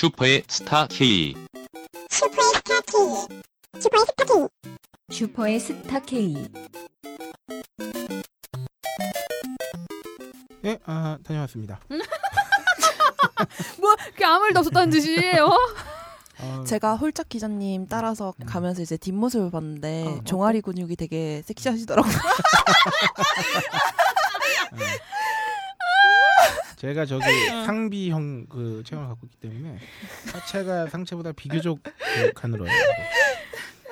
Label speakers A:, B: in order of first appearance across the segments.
A: 슈퍼의 스타 K.
B: 슈퍼의 스타 K. 슈퍼의 스타 K.
C: 슈퍼의 스타 K.
D: 예, 아, 다녀왔습니다.
E: 뭐 그게 아무 일도 없었다는 듯이 어?
D: 아,
F: 제가 홀짝 기자님 따라서
D: 음.
F: 가면서 이제 뒷모습을 봤는데
E: 어,
F: 종아리 근육이 되게 섹시하시더라고요.
D: 제가 저기 상비형 그 체형을 갖고 있기 때문에 하체가 상체보다 비교적 그 가늘어요.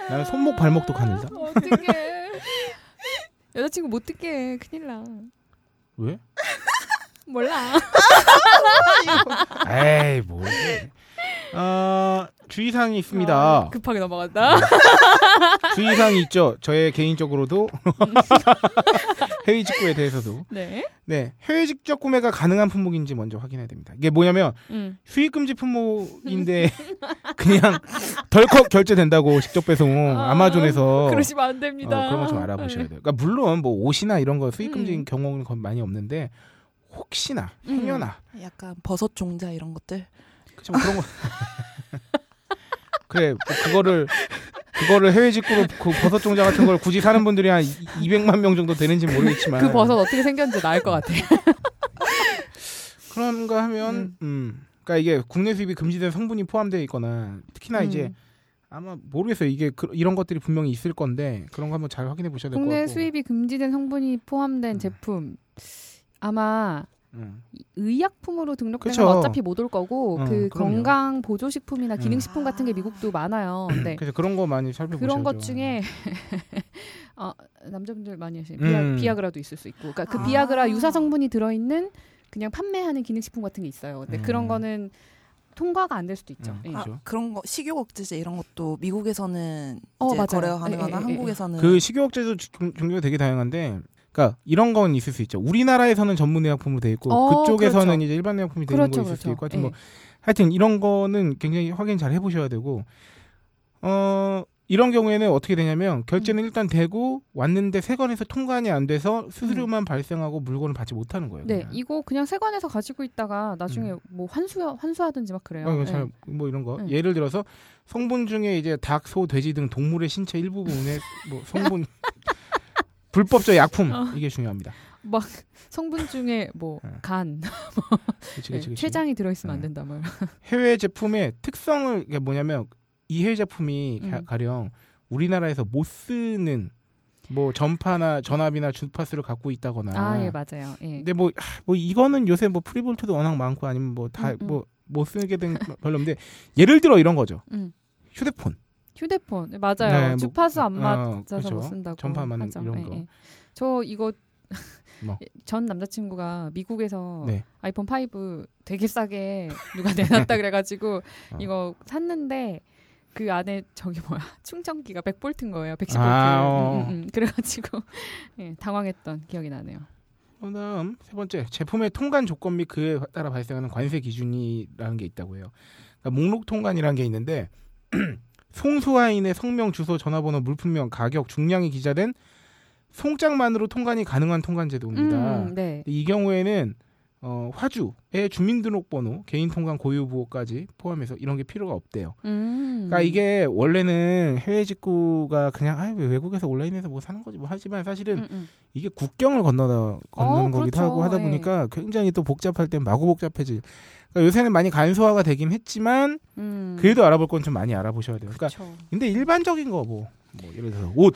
D: 나는 손목 발목도 가늘다.
E: 어떡해 여자친구 못 듣게 해. 큰일 나
D: 왜?
E: 몰라
D: 에이 뭐. 어, 주의사항이 있습니다.
E: 아, 급하게 넘어갔다
D: 주의사항이 있죠. 저의 개인적으로도 해외 직구에 대해서도
E: 네
D: 네 해외 직접 구매가 가능한 품목인지 먼저 확인해야 됩니다. 이게 뭐냐면
E: 음.
D: 수익 금지 품목인데 그냥 덜컥 결제된다고 직접 배송
E: 아,
D: 아마존에서
E: 그러시면 안 됩니다
D: 어, 그런 거 좀 알아보셔야 돼요. 그러니까 물론 뭐 옷이나 이런 거 수익 금지인
E: 음.
D: 경우는 거의 많이 없는데 혹시나
E: 음.
D: 행여나
F: 약간 버섯 종자 이런 것들.
D: 그치 뭐 그런 거 그래 뭐 그거를 그거를 해외 직구로 그 버섯 종자 같은 걸 굳이 사는 분들이 한 200만 명 정도 되는지 모르겠지만
E: 그 버섯 어떻게 생겼는지 나을 것 같아
D: 그런 거 하면 음. 그러니까 이게 국내 수입이 금지된 성분이 포함되어 있거나 특히나 이제
E: 음.
D: 아마 모르겠어요. 이게 그, 이런 것들이 분명히 있을 건데 그런 거 한번 잘 확인해 보셔야 될것
E: 국내
D: 같고.
E: 수입이 금지된 성분이 포함된
D: 음.
E: 제품 아마
D: 음.
E: 이- 의약품으로 등록되면
D: 그쵸.
E: 어차피 못 올 거고
D: 어,
E: 그
D: 그럼요.
E: 건강 보조식품이나
D: 음.
E: 기능식품 같은 게 미국도 많아요. 근데
D: 그래서 그런 거 많이 살펴보셔야죠.
E: 그런 것 중에 어, 남자분들 많이 하시는 비아,
D: 음.
E: 비아 그라도 있을 수 있고, 그러니까 그
F: 아.
E: 비아그라 유사 성분이 들어있는 그냥 판매하는 기능식품 같은 게 있어요. 근데
D: 음.
E: 그런 거는 통과가 안 될 수도 있죠.
D: 음.
E: 예.
D: 그렇죠.
F: 아, 그런 거 식욕 억제제 이런 것도 미국에서는
E: 어.
F: 거래가 가능하나
E: 예, 예, 예, 예.
F: 한국에서는
D: 그 식욕제도 종- 종류가 되게 다양한데, 그러니까 이런 건 있을 수 있죠. 우리나라에서는 전문 의약품으로 돼 있고
E: 어,
D: 그쪽에서는
E: 그렇죠.
D: 이제 일반 의약품이 되는
E: 그렇죠,
D: 거 있을
E: 그렇죠.
D: 있고 하여튼
E: 예.
D: 뭐 하여튼 이런 거는 굉장히 확인 잘 해보셔야 되고 어 이런 경우에는 어떻게 되냐면 결제는 일단 되고 왔는데 세관에서 통관이 안 돼서 수수료만 발생하고 물건을 받지 못하는 거예요.
E: 네,
D: 그냥.
E: 이거 그냥 세관에서 가지고 있다가 나중에 뭐 환수 환수하든지 막 그래요.
D: 어,
E: 예.
D: 잘, 뭐 이런 거.
E: 네.
D: 예를 들어서 성분 중에 이제 닭, 소, 돼지 등 동물의 신체 일부분에 뭐 성분 불법적 약품
E: 어.
D: 이게 중요합니다.
E: 막 성분 중에 뭐
D: 예.
E: 간,
D: 그치,
E: 예,
D: 그치, 그치.
E: 췌장이 들어있으면 안
D: 네.
E: 된다 뭐.
D: 해외 제품의 특성을 이게 뭐냐면 이 해외 제품이 가-
E: 음.
D: 가 령 우리나라에서 못 쓰는 뭐 전파나 전압이나 주파수를 갖고 있다거나.
E: 아, 예, 맞아요. 예.
D: 근데 뭐, 하, 뭐 이거는 요새 뭐 프리볼트도 워낙 많고 아니면 뭐다
E: 음, 음.
D: 뭐못 쓰게 된 별로 없는데 예를 들어 이런 거죠.
E: 음.
D: 휴대폰.
E: 휴대폰 네, 맞아요.
D: 네, 뭐,
E: 주파수 안
D: 어,
E: 맞아서
D: 그렇죠.
E: 못 쓴다고
D: 전파 안 맞는
E: 하죠.
D: 이런
E: 예,
D: 거.
E: 예. 저 이거
D: 뭐.
E: 전 남자친구가 미국에서
D: 네.
E: 아이폰 5 되게 싸게 누가 내놨다 그래가지고
D: 어.
E: 이거 샀는데 그 안에 저기 뭐야 충전기가 100볼트인 거예요. 110볼트.
D: 아, 어.
E: 음, 음, 음. 그래가지고 예, 당황했던 기억이 나네요.
D: 그다음 세 번째 제품의 통관 조건 및 그에 따라 발생하는 관세 기준이라는 게 있다고 해요. 그러니까 목록 통관이라는 게 있는데 송수화인의 성명, 주소, 전화번호, 물품명, 가격, 중량이 기재된 송장만으로 통관이 가능한 통관 제도입니다.
E: 음, 네.
D: 이 경우에는 어, 화주의 주민등록번호, 개인 통관 고유 부호까지 포함해서 이런 게 필요가 없대요.
E: 음.
D: 그러니까 이게 원래는 해외 직구가 그냥 아, 왜 외국에서 온라인에서 뭐 사는 거지 뭐 하지만 사실은
E: 음, 음.
D: 이게 국경을 건너다 건너는
E: 어,
D: 거기도
E: 그렇죠.
D: 하고 하다
E: 예.
D: 보니까 굉장히 또 복잡할 땐 마구 복잡해질. 그러니까 요새는 많이 간소화가 되긴 했지만
E: 음.
D: 그래도 알아볼 건 좀 많이 알아보셔야 돼요. 그러니까
E: 그쵸.
D: 근데 일반적인 거 뭐 뭐 예를 들어서 옷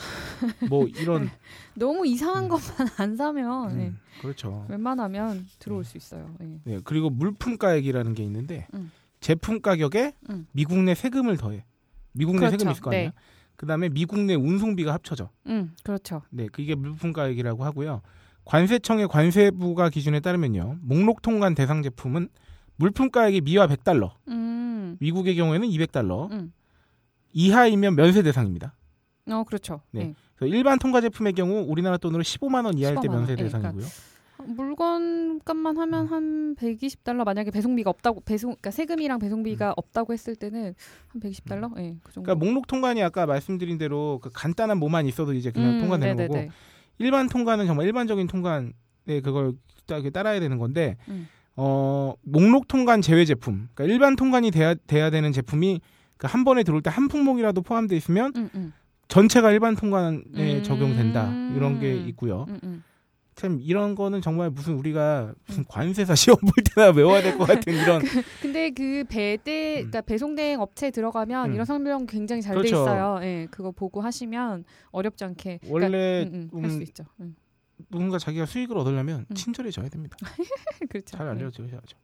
D: 뭐 이런
E: 너무 이상한
D: 음.
E: 것만 안 사면 예.
D: 음, 그렇죠.
E: 웬만하면 들어올 수 있어요. 예.
D: 네, 그리고 물품 가액이라는 게 있는데
E: 음.
D: 제품 가격에
E: 음.
D: 미국 내 세금을 더해. 미국 내
E: 그렇죠.
D: 세금 이 있을 거 아니야.
E: 네.
D: 그다음에 미국 내 운송비가 합쳐져.
E: 음, 그렇죠.
D: 네, 그게 물품 가액이라고 하고요. 관세청의 관세부가 기준에 따르면요. 목록 통관 대상 제품은 물품 가액이 미화 100달러,
E: 음,
D: 미국의 경우에는 200달러
E: 음. 이하이면
D: 이하이면 면세 대상입니다.
E: 어, 그렇죠.
D: 네.
E: 예.
D: 그래서 일반 통과 제품의 경우 우리나라 돈으로 15만 원 이하일 때
E: 15만 원.
D: 면세
E: 예,
D: 대상이고요.
E: 물건 값만 하면 한 120달러 만약에 배송비가 없다고 배송 그러니까 세금이랑 배송비가 없다고 했을 때는 한 120달러? 예, 그 정도.
D: 음. 그러니까 목록 통관이 아까 말씀드린 대로 그 간단한 뭐만 있어도 이제 그냥
E: 음,
D: 통관되는
E: 네네네.
D: 거고 일반 통관은 정말 일반적인 통관에 그걸 따- 따라야 되는 건데
E: 음.
D: 어, 목록 통관 제외 제품, 그러니까 일반 통관이 돼야, 돼야 되는 제품이 그한 번에 들어올 때 한 품목이라도 포함되어 있으면
E: 음, 음,
D: 전체가 일반 통관에
E: 음.
D: 적용된다 이런 게 있고요.
E: 음, 음.
D: 참 이런 거는 정말 무슨 우리가 무슨 관세사 시험 볼 때나 외워야 될 것 같은 이런
E: 근데 그 배대,
D: 음.
E: 그러니까 배송 대행 업체 들어가면
D: 음.
E: 이런 설명 굉장히 잘돼
D: 그렇죠.
E: 있어요. 예, 그거 보고 하시면 어렵지 않게. 그러니까,
D: 원래
E: 음, 음, 할수
D: 음,
E: 있죠. 음.
D: 누군가 자기가 수익을 얻으려면
E: 음.
D: 친절해져야 됩니다.
E: 그렇죠.
D: 잘
E: 네.
D: 알려줘야죠.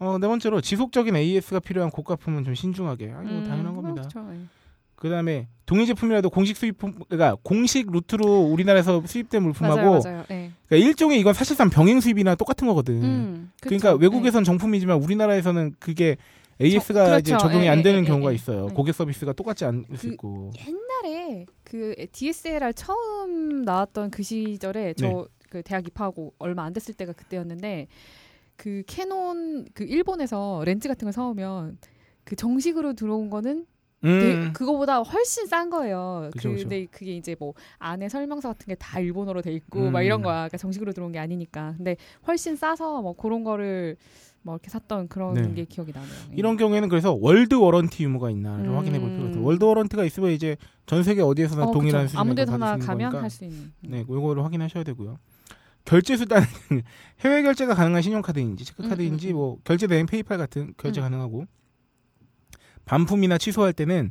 D: 어, 네 번째로 지속적인 AS가 필요한 고가품은 좀 신중하게. 아, 이거
E: 음,
D: 당연한
E: 뭐,
D: 겁니다.
E: 그렇죠. 예.
D: 그다음에 동일 제품이라도 공식 수입품, 그러니까 공식 루트로 우리나라에서 수입된 물품하고
E: 맞아요, 맞아요. 예.
D: 그러니까 일종의 이건 사실상 병행 수입이나 똑같은 거거든.
E: 음,
D: 그러니까. 외국에선 정품이지만 우리나라에서는 그게 AS가
E: 그렇죠.
D: 이제 적용이
E: 예,
D: 안
E: 예,
D: 되는
E: 예,
D: 경우가
E: 예,
D: 있어요.
E: 예.
D: 고객 서비스가 똑같지 않을 수
E: 그-
D: 있고.
E: 옛날에 그 DSLR 처음 나왔던 그 시절에 저
D: 네.
E: 그 대학 입학하고 얼마 안 됐을 때가 그때였는데 그 캐논 그 일본에서 렌즈 같은 걸 사오면 그 정식으로 들어온 거는
D: 음.
E: 그거보다 훨씬 싼 거예요.
D: 그죠, 그죠.
E: 근데 그게 이제 뭐 안에 설명서 같은 게 다 일본어로 돼 있고 막
D: 음.
E: 이런 거야. 그러니까 정식으로 들어온 게 아니니까. 근데 훨씬 싸서 뭐 그런 거를 뭐 이렇게 샀던 그런
D: 네.
E: 게 기억이 나네요. 예.
D: 이런 경우에는 그래서 world warranty 유무가 있나를
E: 음.
D: 확인해 볼 필요가 있어요. world warranty가 있으면 이제 전 세계 어디에서나
E: 어,
D: 동일한
E: 그쵸.
D: 수준의
E: 아무
D: 걸
E: 데서나
D: 받을 수 있는
E: 가면. 할 수 있는. 음.
D: 네, 요거를 확인하셔야 되고요. 결제 수단 해외 결제가 가능한 신용카드인지 체크카드인지
E: 음, 음, 음.
D: 뭐 결제 대행 PayPal 같은 결제
E: 음.
D: 가능하고 반품이나 취소할 때는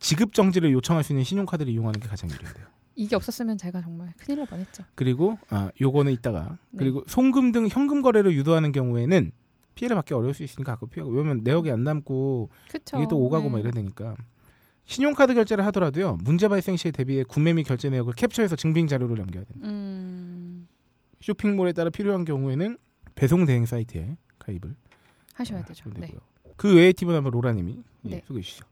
D: 지급 정지를 요청할 수 있는 신용카드를 이용하는 게 가장 유리해요.
E: 이게 없었으면 제가 정말 큰일 날 뻔했죠.
D: 그리고 아 요거는 이따가
E: 네.
D: 그리고 송금 등 현금 거래를 유도하는 경우에는 피해를 받기 어려울 수 있으니까 가끔 피하고 왜냐면 내역이 안 남고
E: 그쵸.
D: 이게 또 오가고
E: 네.
D: 막 이래야 되니까 신용카드 결제를 하더라도요 문제 발생 시에 대비해 구매 및 결제 내역을 캡처해서 증빙 자료를 남겨야 됩니다.
E: 음,
D: 쇼핑몰에 따라 필요한 경우에는 배송 대행 사이트에 가입을
E: 하셔야 되죠. 네.
D: 되고요. 그 외의 팁은 한번 로라님이 예,
E: 네.
D: 소개해 주시죠.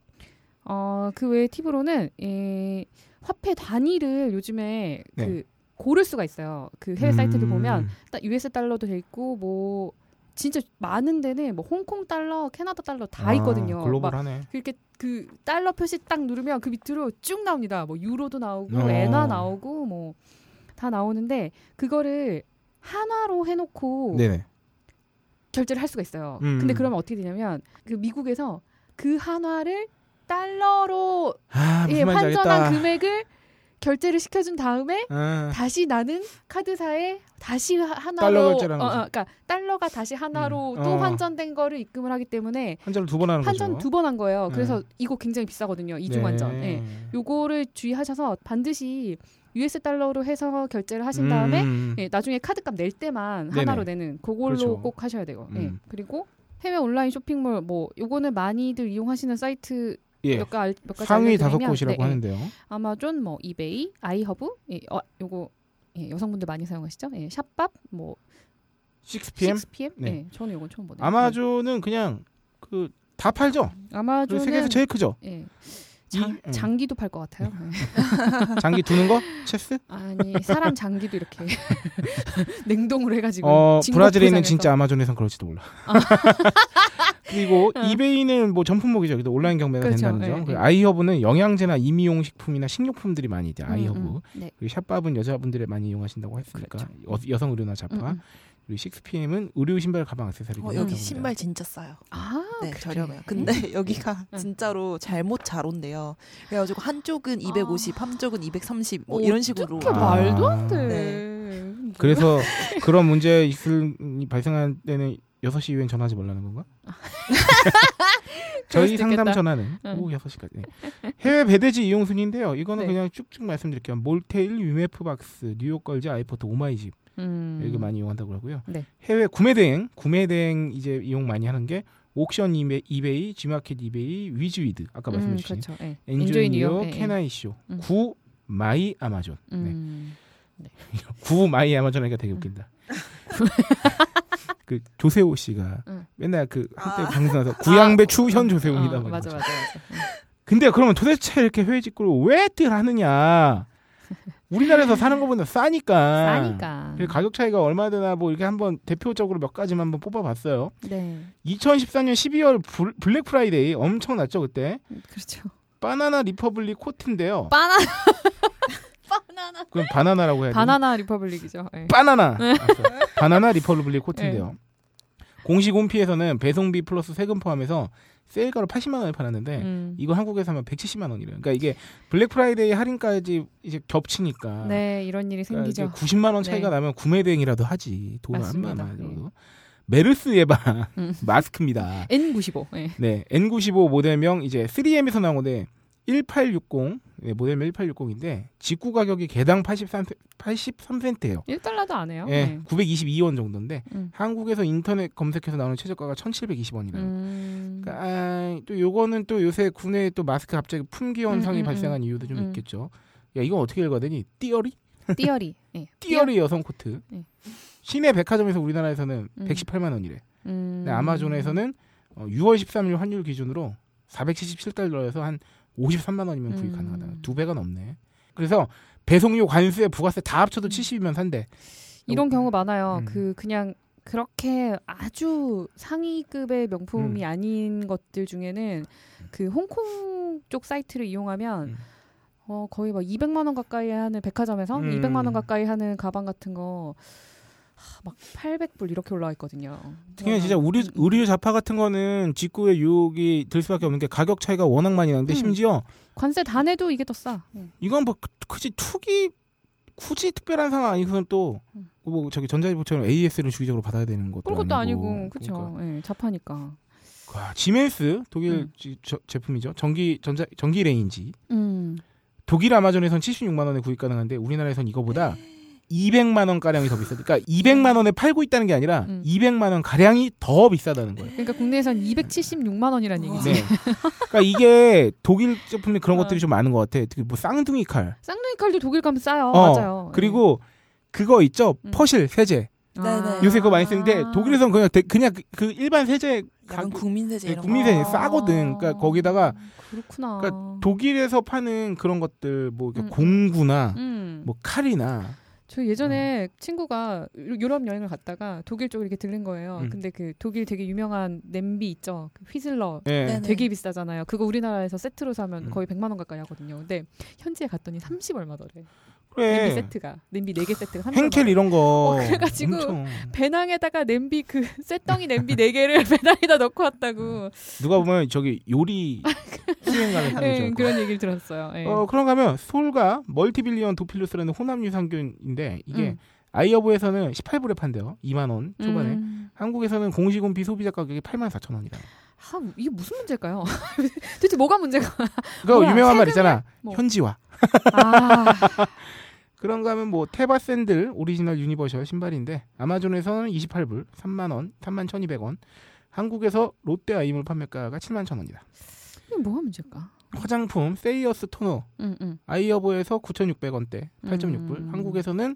E: 어, 그 외에 팁으로는 이 화폐 단위를 요즘에
D: 네.
E: 그 고를 수가 있어요. 그 해외
D: 음,
E: 보면 딱 US 달러도 돼 있고 뭐 진짜 많은 데는 뭐 홍콩 달러, 캐나다 달러 다
D: 아,
E: 있거든요. 막
D: 글로벌하네.
E: 그렇게 그 달러 표시 딱 누르면 그 밑으로 쭉 나옵니다. 뭐 유로도 나오고
D: 어.
E: 엔화 나오고 뭐 다 나오는데 그거를 한화로 해놓고
D: 네네.
E: 결제를 할 수가 있어요.
D: 음.
E: 근데 그러면 어떻게 되냐면 그 미국에서 그 한화를 달러로
D: 아
E: 예, 환전한. 금액을 결제를 시켜준 다음에
D: 아,
E: 다시 나는 카드사에 다시 하- 하나로
D: 달러
E: 어, 어. 그러니까 달러가 다시 하나로
D: 음.
E: 또
D: 어.
E: 환전된 거를 입금을 하기 때문에
D: 환전을 두 번 하는
E: 환전. 두 번 한 거예요.
D: 네.
E: 그래서 이거 굉장히 비싸거든요. 이중
D: 네.
E: 환전. 예. 요거를 주의하셔서 반드시 US 달러로 해서 결제를 하신 다음에
D: 음,
E: 예, 나중에 카드값 낼 때만
D: 네네.
E: 하나로 내는 그걸로
D: 그렇죠.
E: 꼭 하셔야 돼요. 예.
D: 음.
E: 그리고 해외 온라인 쇼핑몰 뭐 요거는 많이들 이용하시는 사이트
D: 예.
E: 몇, 가, 몇 가지
D: 상위 다섯 곳이라고
E: 네, 예.
D: 하는데요.
E: 아마존, 뭐 이베이, 아이허브, 예, 어, 요거 예, 여성분들 많이 사용하시죠? 예, 샵밥, 뭐
D: 6pm
E: 6pm,
D: 네.
E: 예, 저는 요건 처음 보네요.
D: 아마존은 그냥 그 다 팔죠.
E: 네.
D: 그리고
E: 아마존은
D: 세계에서 제일 크죠.
E: 예,
D: 이-
E: 장,
D: 음.
E: 장기도 팔 것 같아요. 예.
D: 장기 두는 거? 체스?
E: 아니 사람 장기도 이렇게 냉동으로 해가지고
D: 어 브라질에 있는. 진짜 아마존에선 그럴지도 몰라. 그리고 이베이는 뭐 전품목이죠. 그래도 온라인 경매가
E: 그렇죠.
D: 된다는
E: 예,
D: 점.
E: 예.
D: 그리고 아이허브는 영양제나 이미용 식품이나 식료품들이 많이 있대. 아이허브.
E: 음, 음. 네.
D: 그리고 샵밥은 여자분들이 많이 이용하시다고 했으니까
E: 그렇죠.
D: 여, 의류나
E: 음,
D: 자 그리고 6pm은 의류 신발 가방 액세서리.
F: 어, 여기 신발 진짜 싸요.
E: 아,
F: 네,
E: 그래.
F: 저렴해요. 근데 여기가
E: 응.
F: 진짜로 잘못 잘 온대요. 그래가지고 한쪽은 250, 한쪽은 230, 뭐
E: 어,
F: 이런 식으로.
E: 어떻게
D: 아.
E: 말도 안 돼.
F: 네.
D: 그래서 그런 문제 있을 발생할 때는 6시 이후엔 전화하지 말라는 건가? 저희 상담. 전화는
E: 응.
D: 오후 6시까지. 네. 해외 배대지 이용 순인데요. 이거는
E: 네.
D: 그냥 쭉쭉 말씀드릴게요. 몰테일, 유메프박스, 뉴욕 걸즈, 아이포트, 오마이집
E: 음.
D: 이렇게 많이 이용한다고 하고요.
E: 네.
D: 해외 구매 대행, 구매 대행 이제 이용 많이 하는 게 옥션 이베, 이베이, G마켓 이베이, 위즈위드 아까 말씀해
E: 음,
D: 주신
E: 그렇죠. 예.
D: 엔조이 뉴욕,
E: 예, 예.
D: 캐나이쇼,
E: 음.
D: 구 마이 아마존. 네.
E: 음.
D: 구 마이 아마존 하니까 되게 웃긴다. 그 조세호 씨가
E: 응.
D: 맨날 그 한때
F: 아.
D: 방송에서 구 양배추 현 조세호입니다.
E: 어,
D: 막
E: 맞아. 맞아 맞아. 음.
D: 근데 그러면 도대체 이렇게 해외 직구를 왜들 하느냐? 우리나라에서 사는 것보다 싸니까.
E: 싸니까.
D: 그 가격 차이가 얼마 되나 뭐 이렇게 한번 대표적으로 몇 가지만 한번 뽑아봤어요.
E: 네.
D: 2014년 12월 불- 블랙 프라이데이 엄청 났죠 그때.
E: 그렇죠.
D: 바나나 리퍼블릭 코트인데요.
E: 바나 바나나
D: 그럼 바나나라고 해야 되나?
E: 바나나 리퍼블릭이죠. 예.
D: 바나나. 알았어. 바나나 리퍼블릭 코트인데요. 공식 홈피에서는 배송비 플러스 세금 포함해서 세일가로 80만 원에 팔았는데
E: 음.
D: 이거 한국에서 하면 170만 원이래요. 그러니까 이게 블랙 프라이데이 할인까지 이제 겹치니까
E: 네, 이런 일이
D: 그러니까
E: 생기죠.
D: 이제 90만 원 차이가
E: 네.
D: 나면 구매 대행이라도 하지. 돈을 안. 많아.
E: 예.
D: 메르스 예방
E: 음.
D: 마스크입니다.
E: N95. 네.
D: 네, N95 모델명 이제 3M에서 나온 건데 1860 네, 모델명 1860인데 직구 가격이 개당 83 83센트예요.
E: 1달러도 안 해요.
D: 예,
E: 네.
D: 922원 정도인데
E: 음.
D: 한국에서 인터넷 검색해서 나오는 최저가가 1,720원이래요.
E: 음.
D: 그러니까 아, 또 요거는 또 요새 국내에 또 마스크 갑자기 품귀 현상이
E: 음, 음,
D: 발생한 이유도 좀
E: 음.
D: 있겠죠. 야, 이거 어떻게 읽어야 되니? 띠어리?
E: 띠어리. 예.
D: 띠어리 여성 코트.
E: 네.
D: 시내 백화점에서 우리나라에서는
E: 음.
D: 118만 원이래.
E: 음.
D: 아마존에서는 어, 6월 13일 환율 기준으로 477달러에서 한 53만 원이면 구입
E: 음.
D: 가능하다. 두 배가 넘네. 그래서 배송료, 관세, 부가세 다 합쳐도 70이면 산대.
E: 이런 경우 많아요.
D: 음.
E: 그 그냥 그렇게 아주 상위급의 명품이
D: 음.
E: 아닌 것들 중에는 그 홍콩 쪽 사이트를 이용하면
D: 음.
E: 어 거의 막 200만 원 가까이 하는 백화점에서
D: 음.
E: 200만 원 가까이 하는 가방 같은 거 막 800불 이렇게 올라와 있거든요.
D: 특히 진짜 우리
E: 음, 음.
D: 의류 자파 같은 거는 직구에 유혹이 들 수밖에 없는 게 가격 차이가 워낙 많이 나는데
E: 음.
D: 심지어
E: 관세 다 내도 이게 더 싸. 음.
D: 이건 뭐 그- 굳이 투기 굳이 특별한 상황 아니고선 또
E: 음.
D: 뭐 저기 전자일보처럼 AS를 주기적으로 받아야 되는 것도
E: 그런 것도 아니고,
D: 아니고
E: 그렇죠.
D: 그러니까.
E: 예, 자파니까.
D: 와, 지멘스 독일
E: 음.
D: 지- 저- 제품이죠. 전기 전자 전기 레인지.
E: 음.
D: 독일 아마존에선 76만 원에 구입 가능한데 우리나라에선 이거보다 200만 원 가량이 더 비싸. 그러니까 200만 원에 팔고 있다는 게 아니라
E: 음.
D: 200만 원 가량이 더 비싸다는 거예요.
E: 그러니까 국내에선 276만 원이란 얘기지.
D: 네. 그러니까 이게 독일 제품이 그런
E: 어.
D: 것들이 좀 많은 것 같아. 특히 뭐 쌍둥이 칼.
E: 쌍둥이 칼도 독일 가면 싸요.
D: 어,
E: 맞아요.
D: 그리고 그거 있죠.
E: 음.
D: 퍼실 세제.
E: 예.
F: 네네.
D: 요새 그거 많이 쓰는데 독일에선 그냥 대- 그냥 그- 그 일반 세제 가격-
F: 국민 세제
D: 네,
F: 이런
D: 국민 세제
F: 거.
D: 싸거든. 그러니까 거기다가
E: 그렇구나.
D: 그러니까 독일에서 파는 그런 것들 뭐 이렇게
E: 음, 음.
D: 공구나
E: 음.
D: 뭐 칼이나
E: 저 예전에 친구가 유- 유럽 여행을 갔다가 독일 쪽을 이렇게 들른 거예요.
D: 음.
E: 근데 그 독일 되게 유명한 냄비 있죠. 그 휘슬러.
D: 예.
F: 네네.
E: 되게 비싸잖아요. 그거 우리나라에서 세트로 사면
D: 음.
E: 거의 100만 원 가까이 하거든요. 근데 현지에 갔더니 30 얼마더래. 냄비
D: 그래.
E: 세트가. 냄비 4개 세트가 30
D: 헹켈. 이런 거.
E: 어, 그래가지고
D: 엄청.
E: 배낭에다가 냄비 그 쇠덩이 냄비 4개를 배낭에다 넣고 왔다고.
D: 누가 보면 저기 요리 수행 가는
E: 예,
D: 사람이죠.
E: 그런 얘기를 들었어요. 예.
D: 어 그런가 하면 솔가 멀티빌리언 도필루스라는 혼합 유산균인데 이게
E: 음.
D: 아이허브에서는 18불에 판대요. 2만 원 초반에.
E: 음.
D: 한국에서는 공식 홈피 소비자 가격이 8만 4천 원이다.
E: 아, 이게 무슨 문제일까요? 도대체 뭐가 문제가?
D: 그거
E: 뭐야,
D: 유명한 말 있잖아.
E: 뭐.
D: 현지화.
E: 아,
D: 그런가 하면 뭐 테바 샌들 오리지널 유니버셜 신발인데 아마존에서는 28불, 3만 원, 3만 1,200원. 한국에서 롯데 아이몰 판매가가 7만 1천 원이다.
E: 이게 뭐가 문제일까?
D: 화장품 세이어스 토너
E: 응, 응.
D: 아이허브에서 9,600원대, 8.6불.
E: 음.
D: 한국에서는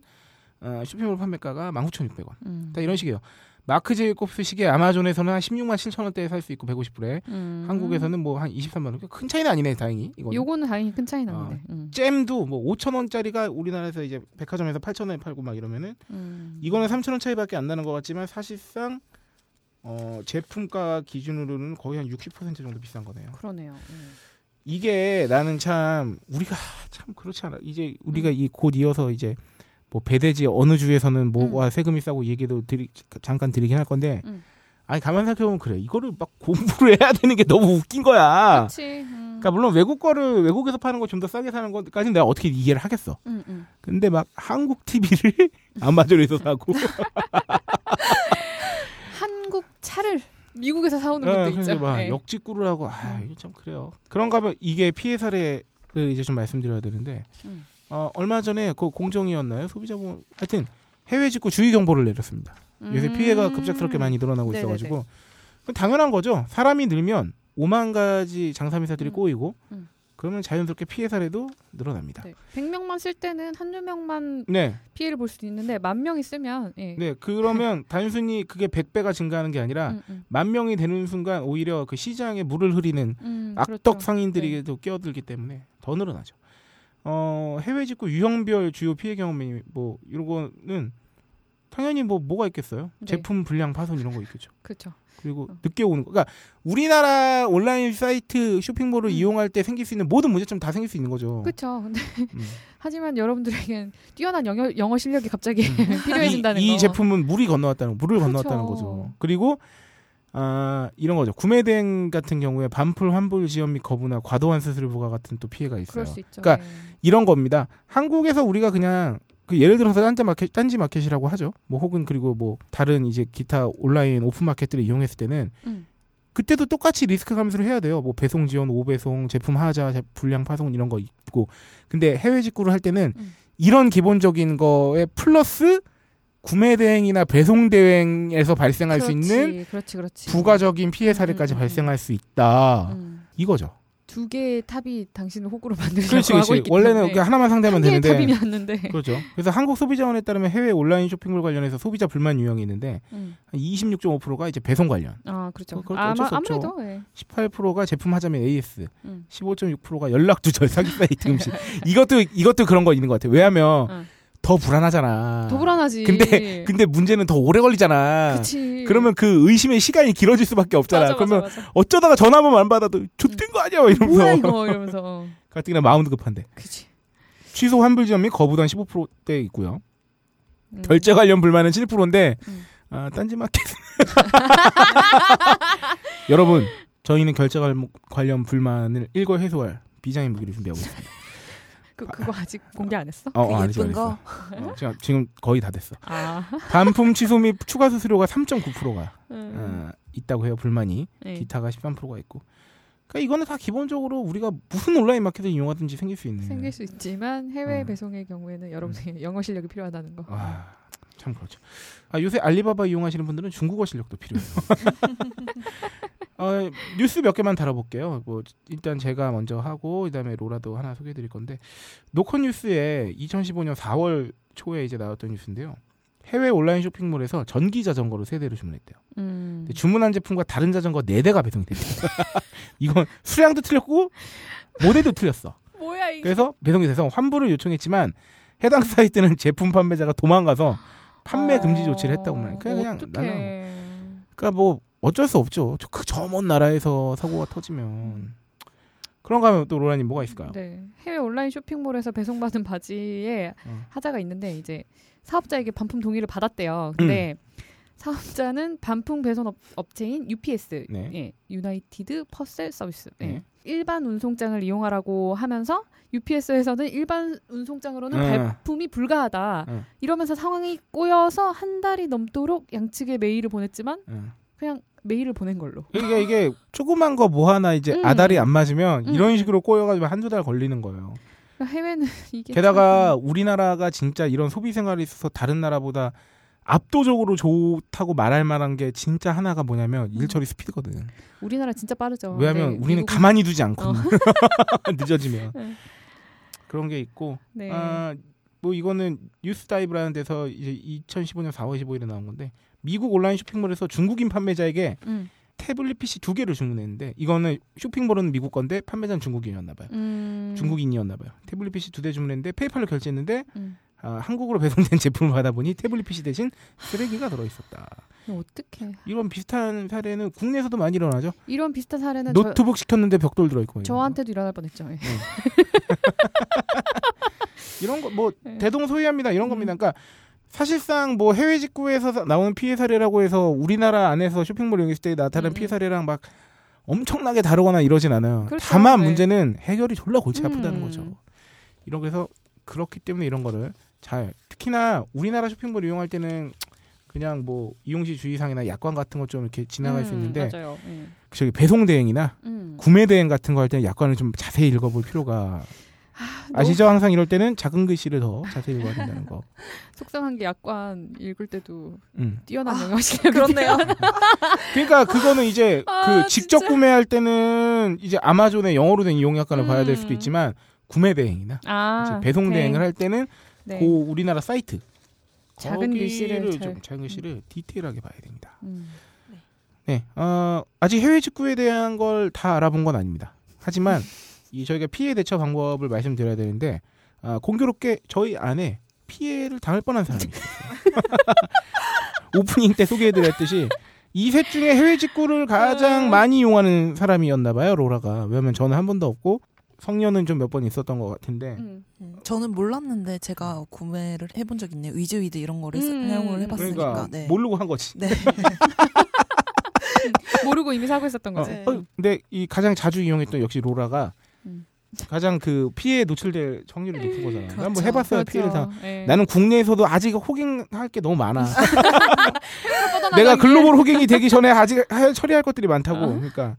D: 어, 쇼핑몰 판매가가 19,600원.
E: 음.
D: 다 이런 식이에요. 마크 제이콥스 시계 아마존에서는 한 16만 7천 원대에 살 수 있고 150불에
E: 음.
D: 한국에서는 뭐 한 23만 원. 큰 차이는 아니네, 다행히. 이거.
E: 요거는 다행히 큰 차이 나는데. 음.
D: 잼도 뭐 5천 원짜리가 우리나라에서 이제 백화점에서 8천 원에 팔고 막 이러면은
E: 음.
D: 이거는 3천 원 차이밖에 안 나는 것 같지만 사실상 어, 제품가 기준으로는 거의 한 60% 정도 비싼 거네요.
E: 그러네요. 음.
D: 이게 나는 참 우리가 참 그렇지 않아. 이제 우리가
E: 음.
D: 이곧 이어서 이제 뭐 배대지 어느 주에서는 뭐가 세금이 싸고 얘기도 드리, 잠깐 드리긴 할 건데
E: 음.
D: 아니 가만 생각해 보면 그래 이거를 막 공부를 해야 되는 게 너무 웃긴 거야.
E: 그렇지. 음.
D: 그러니까 물론 외국 거를 외국에서 파는 거 좀 더 싸게 사는 것까지는 내가 어떻게 이해를 하겠어.
E: 음, 음.
D: 근데 막 한국 TV를 아마존에서 사고
E: 한국 차를 미국에서 사오는
D: 네,
E: 분도
D: 그래서
E: 있죠.
D: 막
E: 네.
D: 역직구를 하고 아 이게 참 그래요. 그런가 하면 이게 피해 사례를 이제 좀 말씀드려야 되는데
E: 음.
D: 어, 얼마 전에 그 공정이었나요? 소비자보험 하여튼 해외 직구 주의 경보를 내렸습니다. 요새
E: 음.
D: 피해가 급작스럽게 많이 늘어나고
E: 네네네.
D: 있어가지고 당연한 거죠. 사람이 늘면 5만 가지 장사미사들이
E: 음.
D: 꼬이고
E: 음.
D: 그러면 자연스럽게 피해 사례도 늘어납니다.
E: 네. 100명만 쓸 때는 한두 명만
D: 네,
E: 피해를 볼 수도 있는데 만 명이 쓰면 예.
D: 네 그러면 단순히 그게 100배가 증가하는 게 아니라
E: 음, 음.
D: 만 명이 되는 순간 오히려 그 시장에 물을 흐리는
E: 음,
D: 악덕
E: 그렇죠.
D: 상인들이 또 끼어들기 때문에 더 늘어나죠. 어, 해외 직구 유형별 주요 피해 경험이 뭐 이런 거는 당연히 뭐 뭐가 있겠어요?
E: 네.
D: 제품 불량 파손 이런 거 있겠죠.
E: 그렇죠.
D: 그리고
E: 어.
D: 늦게 오는 거. 그러니까 우리나라 온라인 사이트 쇼핑몰을
E: 음.
D: 이용할 때 생길 수 있는 모든 문제점 다 생길 수 있는 거죠.
E: 그렇죠. 근데
D: 음.
E: 하지만 여러분들에겐 뛰어난 영어, 영어 실력이 갑자기
D: 음.
E: 필요해진다는
D: 이,
E: 거.
D: 이 제품은 물이 건너왔다는 물을
E: 그렇죠.
D: 건너왔다는 거죠. 그리고 아 이런 거죠. 구매 대행 같은 경우에 반품 환불 지연 및 거부나 과도한 수수료 부과 같은 또 피해가 있어요.
E: 그럴 수 있죠.
D: 그러니까
E: 네.
D: 이런 겁니다. 한국에서 우리가 그냥 그 예를 들어서 딴지 마켓 딴지 마켓이라고 하죠. 뭐 혹은 그리고 뭐 다른 이제 기타 온라인 오픈 마켓들을 이용했을 때는
E: 음.
D: 그때도 똑같이 리스크 감수를 해야 돼요. 뭐 배송 지연, 오배송, 제품 하자, 제- 불량 파손 이런 거 있고. 근데 해외 직구를 할 때는
E: 음.
D: 이런 기본적인 거에 플러스 구매 대행이나 배송 대행에서 발생할 수 있는
E: 그렇지, 그렇지, 그렇지.
D: 부가적인 피해 사례까지
E: 음, 음, 음.
D: 발생할 수 있다.
E: 음.
D: 이거죠.
E: 두 개의 탑이 당신을 호구로 만들려고
D: 그렇지,
E: 하고
D: 그렇지.
E: 있기
D: 원래는 하나만 상대하면 되는데.
E: 돼.
D: 그렇죠. 그래서 한국 소비자원에 따르면 해외 온라인 쇼핑몰 관련해서 소비자 불만 유형이 있는데
E: 음.
D: 한 26.5%가 이제 배송 관련,
E: 아 그렇죠.
D: 그- 그것도
E: 아마. 아무래도 예.
D: 18%가 제품 하자면 AS,
E: 음.
D: 15.6%가 연락 두절 사기 사이트 음식. 이것도 이것도 그런 거 있는 것 같아요. 왜냐하면
E: 응.
D: 더 불안하잖아.
E: 더 불안하지.
D: 근데 근데 문제는 더 오래 걸리잖아.
E: 그치.
D: 그러면 그 의심의 시간이 길어질 수밖에 없잖아.
E: 맞아,
D: 그러면
E: 맞아, 맞아.
D: 어쩌다가 전화 한번 안 받아도 좆된 거 아니야? 이러면서
E: 뭐야 이거 이러면서.
D: 가뜩이나 마음도 급한데
E: 그치.
D: 취소 환불 지연 및 거부단 15%대 있고요.
E: 음.
D: 결제 관련 불만은 7%인데
E: 음.
D: 아, 딴지마켓 여러분 저희는 결제 관- 관련 불만을 일거 해소할 비장의 무기를 준비하고 있습니다.
E: 그 그거 아직 공개 안 했어?
D: 어,
F: 그
D: 어, 안 했어, 안. 어, 지금, 지금 거의 다 됐어.
E: 아.
D: 반품 취소 및 추가 수수료가 3.9%가
E: 음.
D: 어, 있다고 해요. 불만이.
E: 네.
D: 기타가 13%가 있고. 그러니까 이거는 다 기본적으로 우리가 무슨 온라인 마켓을 이용하든지 생길 수 있는.
E: 생길 수 있지만 해외
D: 음.
E: 배송의 경우에는 여러분의 영어 실력이 필요하다는 거.
D: 아, 참 그렇죠. 아, 요새 알리바바 이용하시는 분들은 중국어 실력도 필요해요. 어, 뉴스 몇 개만 다뤄볼게요. 뭐 일단 제가 먼저 하고 그다음에 로라도 하나 소개해드릴 건데 노컷 뉴스에 2015년 4월 초에 이제 나왔던 뉴스인데요. 해외 온라인 쇼핑몰에서 전기 자전거를 세 대를 주문했대요.
E: 음.
D: 주문한 제품과 다른 자전거 네 대가 배송이 됐대요. 이건 수량도 틀렸고 모델도 틀렸어.
E: 뭐야 이게?
D: 그래서 배송이 돼서 환불을 요청했지만 해당 사이트는 제품 판매자가 도망가서 판매 금지 조치를 했다고 말해. 그냥 그냥 나는. 그러니까 뭐 어쩔 수 없죠. 그 저 먼 나라에서 사고가 터지면 그런가 하면 또 로라님 뭐가 있을까요?
E: 네. 해외 온라인 쇼핑몰에서 배송받은 바지에
D: 어.
E: 하자가 있는데 이제 사업자에게 반품 동의를 받았대요. 근데
D: 음.
E: 사업자는 반품 배송 업, 업체인 UPS,
D: 네.
E: 예, United Parcel Service, 예.
D: 네.
E: 일반 운송장을 이용하라고 하면서 UPS에서는 일반 운송장으로는
D: 음.
E: 발품이 불가하다.
D: 음.
E: 이러면서 상황이 꼬여서 한 달이 넘도록 양측에 메일을 보냈지만
D: 응.
E: 그냥 메일을 보낸 걸로.
D: 이게 이게 조그만 거 뭐 하나 이제
E: 음.
D: 아다리 안 맞으면
E: 음.
D: 이런 식으로 꼬여가지고 한두 달 걸리는 거예요.
E: 그러니까 해외는 이게
D: 게다가 우리나라가 진짜 이런 소비 생활에 있어서 다른 나라보다 압도적으로 좋다고 말할 만한 게 진짜 하나가 뭐냐면 일 처리 스피드거든.
E: 참- 우리나라 진짜 빠르죠.
D: 왜냐하면
E: 네,
D: 우리는
E: 미국은-
D: 가만히 두지 않고
E: 어.
D: 늦어지면
E: 네.
D: 그런 게 있고
E: 네.
D: 아, 뭐 이거는 뉴스 다이브라는 데서 이제 2015년 4월 15일에 나온 건데 미국 온라인 쇼핑몰에서 중국인 판매자에게
E: 음.
D: 태블릿 PC 두 개를 주문했는데 이거는 쇼핑몰은 미국 건데 판매자는 중국인이었나 봐요.
E: 음.
D: 중국인이었나 봐요. 태블릿 PC 두 대 주문했는데 페이팔로 결제했는데
E: 음.
D: 아, 한국으로 배송된 제품을 받아보니 태블릿 PC 대신 쓰레기가 들어있었다.
E: 어떻게
D: 이런 비슷한 사례는 국내에서도 많이 일어나죠.
E: 이런 비슷한 사례는 저,
D: 노트북 시켰는데 벽돌 들어있고.
E: 저한테도 일어날 뻔했죠. 예.
D: 이런 거뭐
E: 네.
D: 대동소이합니다. 이런
E: 음.
D: 겁니다. 그러니까 사실상 뭐 해외 직구에서 사- 나오는 피해 사례라고 해서 우리나라 안에서 쇼핑몰 이용했을 때 나타나는
E: 음.
D: 피해 사례랑 막 엄청나게 다르거나 이러진 않아요.
E: 그렇죠.
D: 다만
E: 네.
D: 문제는 해결이 졸라 골치 아프다는
E: 음.
D: 거죠. 이런 그래서 그렇기 때문에 이런 거를 잘 특히나 우리나라 쇼핑몰 이용할 때는 그냥 뭐 이용시 주의사항이나 약관 같은 것 좀 이렇게 지나갈 수
E: 음,
D: 있는데
E: 맞아요. 예.
D: 저기 배송 대행이나
E: 음.
D: 구매 대행 같은 거 할 때는 약관을 좀 자세히 읽어볼 필요가 아 시죠? 항상 이럴 때는 작은 글씨를 더 자세히 읽어야 된다는 거.
E: 속상한 게 약관 읽을 때도
D: 음.
E: 뛰어난
F: 아,
E: 영어 실력이
F: 그렇네요.
D: 그러니까 그거는 이제
E: 아,
D: 그 직접
E: 진짜.
D: 구매할 때는 이제 아마존의 영어로 된 이용 약관을 봐야 될 수도
E: 음.
D: 있지만 구매 대행이나
E: 아,
D: 이제 배송
E: 네.
D: 대행을 할 때는
E: 네.
D: 그 우리나라 사이트
E: 작은 글씨를 잘-
D: 좀 작은 글씨를 디테일하게 봐야 됩니다.
E: 음.
D: 네, 어, 아직 해외 직구에 대한 걸 다 알아본 건 아닙니다. 하지만 이 저희가 피해 대처 방법을 말씀드려야 되는데 아, 공교롭게 저희 안에 피해를 당할 뻔한 사람이 있어요. 오프닝 때 소개해드렸듯이 이 셋 중에 해외 직구를 가장 많이 이용하는 사람이었나 봐요 로라가 왜냐면 저는 한 번도 없고 성녀는 좀 몇 번 있었던 것 같은데
E: 음.
F: 음, 저는 몰랐는데 제가 구매를 해본 적 있네요. 위즈위드 이런 거를
E: 음.
F: 사용을 해봤으니까.
D: 그러니까
F: 네.
D: 모르고 한 거지.
F: 네.
E: 모르고 이미 사고 있었던
D: 어,
E: 거지.
F: 네.
D: 어, 근데 이 가장 자주 이용했던 역시 로라가
E: 음.
D: 가장 그 피해에 노출될 확률이 높은. 난뭐
F: 그렇죠.
D: 해봤어요 피해를 다.
E: 예.
D: 나는 국내에서도 아직 호갱할 게 너무 많아. 내가. 글로벌 호갱이 되기 전에 아직 할- 처리할 것들이 많다고.
E: 어.
D: 그러니까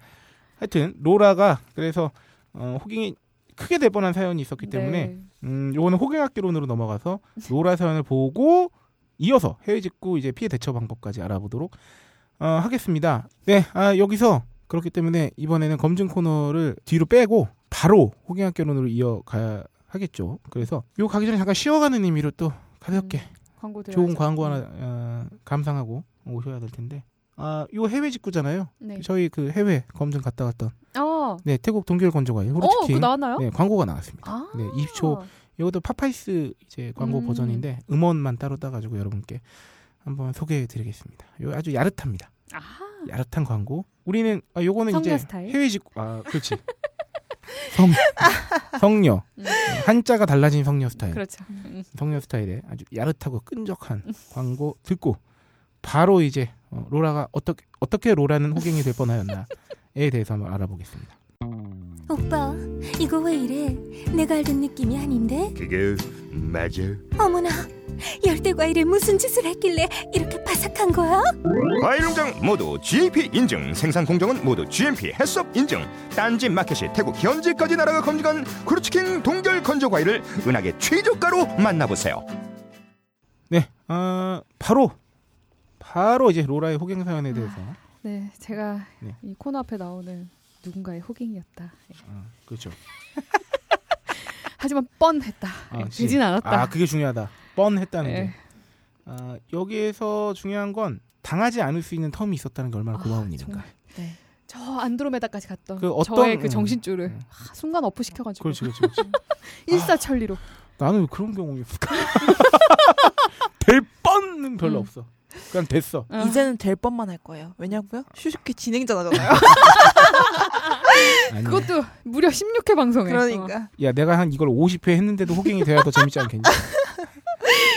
D: 하여튼 로라가 그래서 어, 호갱이 크게 될 뻔한 사연이 있었기 때문에
E: 네.
D: 음, 요거는 호갱학개론으로 넘어가서 로라 사연을 보고 이어서 해외 직구 이제 피해 대처 방법까지 알아보도록 어, 하겠습니다. 네, 아, 여기서 그렇기 때문에 이번에는 검증 코너를 뒤로 빼고 바로 호갱학개론으로 이어가야 하겠죠. 그래서 요 가기 전에 잠깐 쉬어가는 의미로 또 가볍게
E: 음, 광고
D: 좋은. 광고 하나 어, 감상하고 오셔야 될 텐데. 아, 요 해외 직구잖아요.
E: 네.
D: 저희 그 해외 검증 갔다 왔던
E: 어.
D: 네 태국 동결
E: 어,
D: 후르츠킹
E: 그거 나왔나요?
D: 네 광고가 나왔습니다.
E: 아.
D: 네, 20초 이것도 파파이스 이제 광고
E: 음.
D: 버전인데 음원만 따로 따 가지고 여러분께 한번 소개해 드리겠습니다. 요 아주 야릇합니다.
E: 아.
D: 야릇한 광고. 우리는 아, 요거는 이제
E: 스타일?
D: 해외 직구 아 그렇지 성 성녀
E: 음.
D: 한자가 달라진 성녀 스타일
E: 그렇죠. 음.
D: 성녀 스타일의 아주 야릇하고 끈적한 광고 듣고 바로 이제 어, 로라가 어떻게 어떻게 로라는 호갱이 될 뻔하였나에 대해서 한번 알아보겠습니다.
B: 오빠, 이거 왜 이래? 내가 알던 느낌이 아닌데?
A: 그게 맞아.
B: 어머나, 열대 과일에 무슨 짓을 했길래 이렇게 바삭한 거야?
A: 과일 농장 모두 GAP 인증, 생산 공정은 모두 GMP HACCP 인증. 딴지 마켓이 태국 현지까지 나라가 검증한 크루치킹 동결 건조 과일을 은하계 최저가로 만나보세요.
D: 네, 아 바로 바로 이제 로라의 호갱 사연에 대해서
E: 네, 제가
D: 네.
E: 이 코너 앞에 나오는 누군가의 호갱이었다. 예.
D: 아, 그렇죠.
E: 하지만 뻔했다.
D: 아,
E: 예,
D: 씨.
E: 되진 않았다.
D: 아 그게 중요하다. 뻔했다는
E: 예.
D: 게. 아, 여기에서 중요한 건 당하지 않을 수 있는 텀이 있었다는 게 얼마나
E: 아,
D: 고마운 일인가.
E: 정말. 네. 저 안드로메다까지 갔던
D: 그 어떤-
E: 저의 그
D: 음,
E: 정신줄을
D: 음.
E: 아, 순간 엎어 시켜가지고
D: 그렇지, 그렇지, 그렇지.
E: 일사천리로.
D: 나는 왜 그런 경험이 없을까? 될 뻔은 별로
E: 음.
D: 없어. 그냥 됐어.
E: 어.
F: 이제는 될 뻔만 할 거예요. 왜냐고요? 슈슈케 진행자잖아요.
E: 그것도 무려 16회 방송에.
F: 그러니까.
D: 야 내가 한 이걸 50회 했는데도 호갱이 돼야 더 재밌지 않겠니?